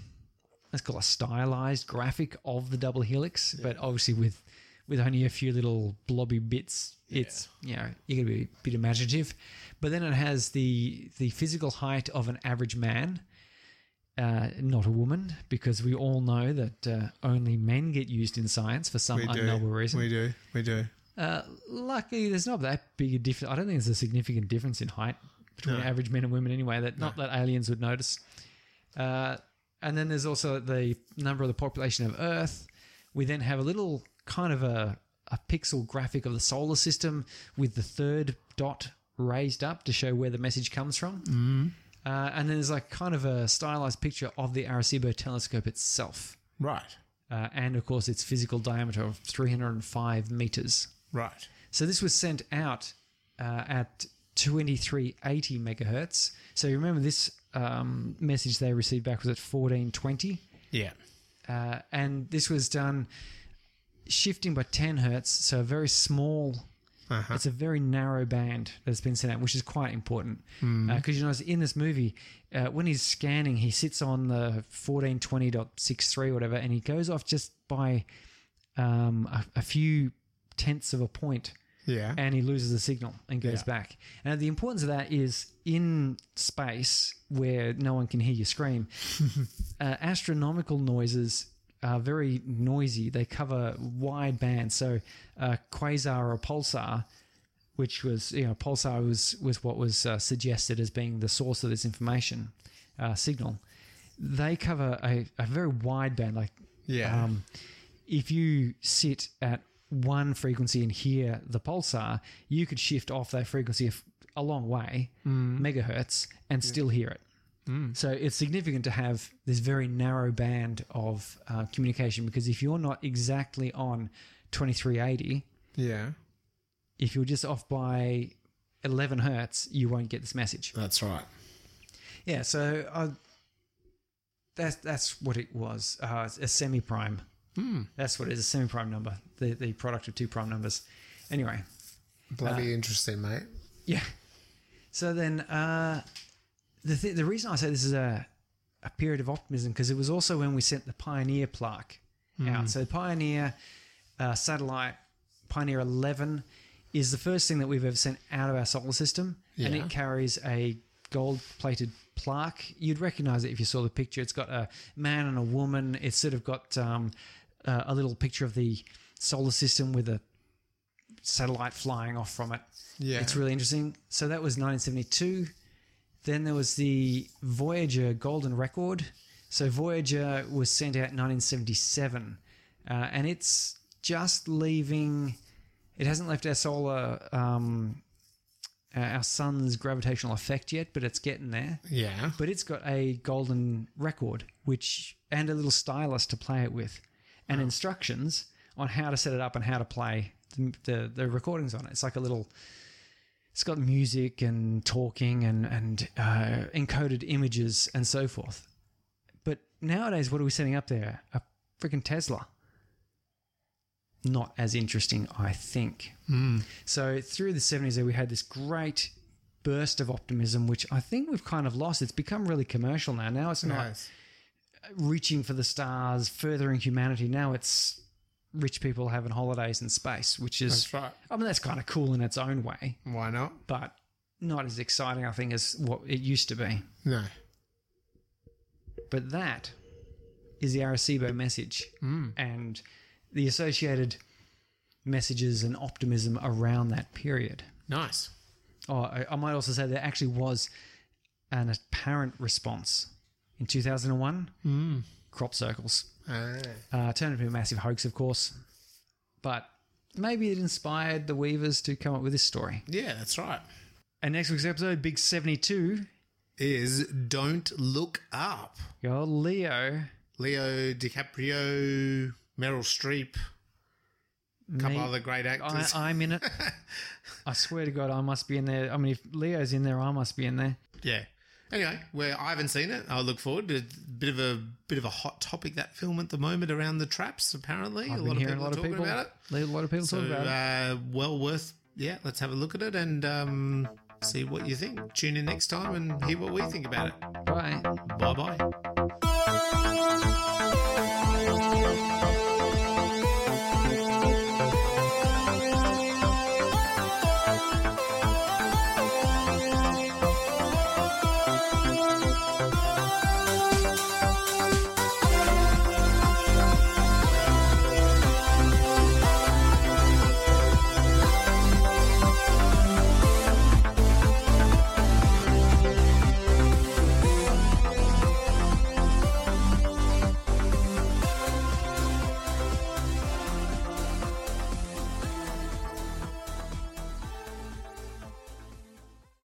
let's call it a stylized graphic of the double helix, but obviously with with only a few little blobby bits. It's you know you got to be a bit imaginative, but then it has the the physical height of an average man, uh, not a woman, because we all know that uh, only men get used in science for some unknowable reason. We do. We do. Uh, luckily, there's not that big a difference. I don't think there's a significant difference in height between No. average men and women anyway. That not that aliens would notice. Uh, and then there's also the number of the population of Earth. We then have a little kind of a a pixel graphic of the solar system with the third dot raised up to show where the message comes from. Mm. Uh, and then there's like kind of a stylized picture of the Arecibo telescope itself. Right. Uh, and of course, its physical diameter of 305 meters. Right. So this was sent out uh, at 2380 megahertz. So you remember this um, message they received back was at 1420, Yeah. uh, and this was done shifting by 10 hertz. So a very small. Uh-huh. It's a very narrow band that's been sent out, which is quite important because you notice in this movie, uh, when he's scanning, he sits on the 1420.63 or whatever, and he goes off just by um, a, a few tenths of a point Yeah. and he loses the signal and goes Yeah. back. And the importance of that is in space where no one can hear you scream, uh, astronomical noises are very noisy. They cover wide bands. So uh, quasar or pulsar, which was you know pulsar was was what was uh, suggested as being the source of this information uh, signal. They cover a, a very wide band, like Yeah. um, if you sit at one frequency and hear the pulsar, you could shift off that frequency a long way, megahertz, and still hear it. So it's significant to have this very narrow band of uh, communication because if you're not exactly on 2380, yeah. if you're just off by 11 hertz, you won't get this message. That's right. Yeah, so uh, that's that's what it was. Uh, a semi prime. That's what it is. A semi prime number. The the product of two prime numbers. Anyway, Bloody interesting, mate. yeah. So then, uh, the th- the reason I say this is a a period of optimism because it was also when we sent the Pioneer plaque out. So Pioneer uh, satellite Pioneer 11 is the first thing that we've ever sent out of our solar system, and it carries a gold plated plaque. You'd recognize it if you saw the picture. It's got a man and a woman. It's sort of got um, uh, a little picture of the solar system with a satellite flying off from it. Yeah. It's really interesting. So that was 1972. Then there was the Voyager Golden Record. So Voyager was sent out in 1977, uh, and it's just leaving. It hasn't left our solar, um, uh, our sun's gravitational effect yet, but it's getting there. Yeah. But it's got a golden record, which and a little stylus to play it with, and instructions on how to set it up and how to play the, the, the recordings on it. It's like a little. It's got music and talking and and uh, encoded images and so forth. But nowadays, what are we setting up there? A freaking Tesla. Not as interesting, I think. So through the 70s, there we had this great burst of optimism, which I think we've kind of lost. It's become really commercial now. Now it's not Nice. reaching for the stars, furthering humanity. Now it's rich people having holidays in space, which is, right. I mean, that's kind of cool in its own way, Why not? but not as exciting, I think, as what it used to be. No. But that is the Arecibo message mm. and the associated messages and optimism around that period. Nice. Oh, I, I might also say there actually was an apparent response in 2001 mm. crop circles. Ah. Uh, turned into a massive hoax, of course, but maybe it inspired the Weavers to come up with this story. Yeah, that's right. And next week's episode, Big 72, Is Don't Look Up. your Leo. Leo DiCaprio, Meryl Streep, a couple Me- other great I, actors. I'm in it. I swear to God, I must be in there. I mean, if Leo's in there, I must be in there. yeah. Anyway, where I haven't seen it, I look forward to a bit of a bit of a hot topic that film at the moment around the traps. Apparently, I've a lot of people a lot of talking about it. a lot of people So, talking about it. uh, well worth. Yeah, let's have a look at it and um, see what you think. Tune in next time and hear what we think about it. Bye. Bye bye.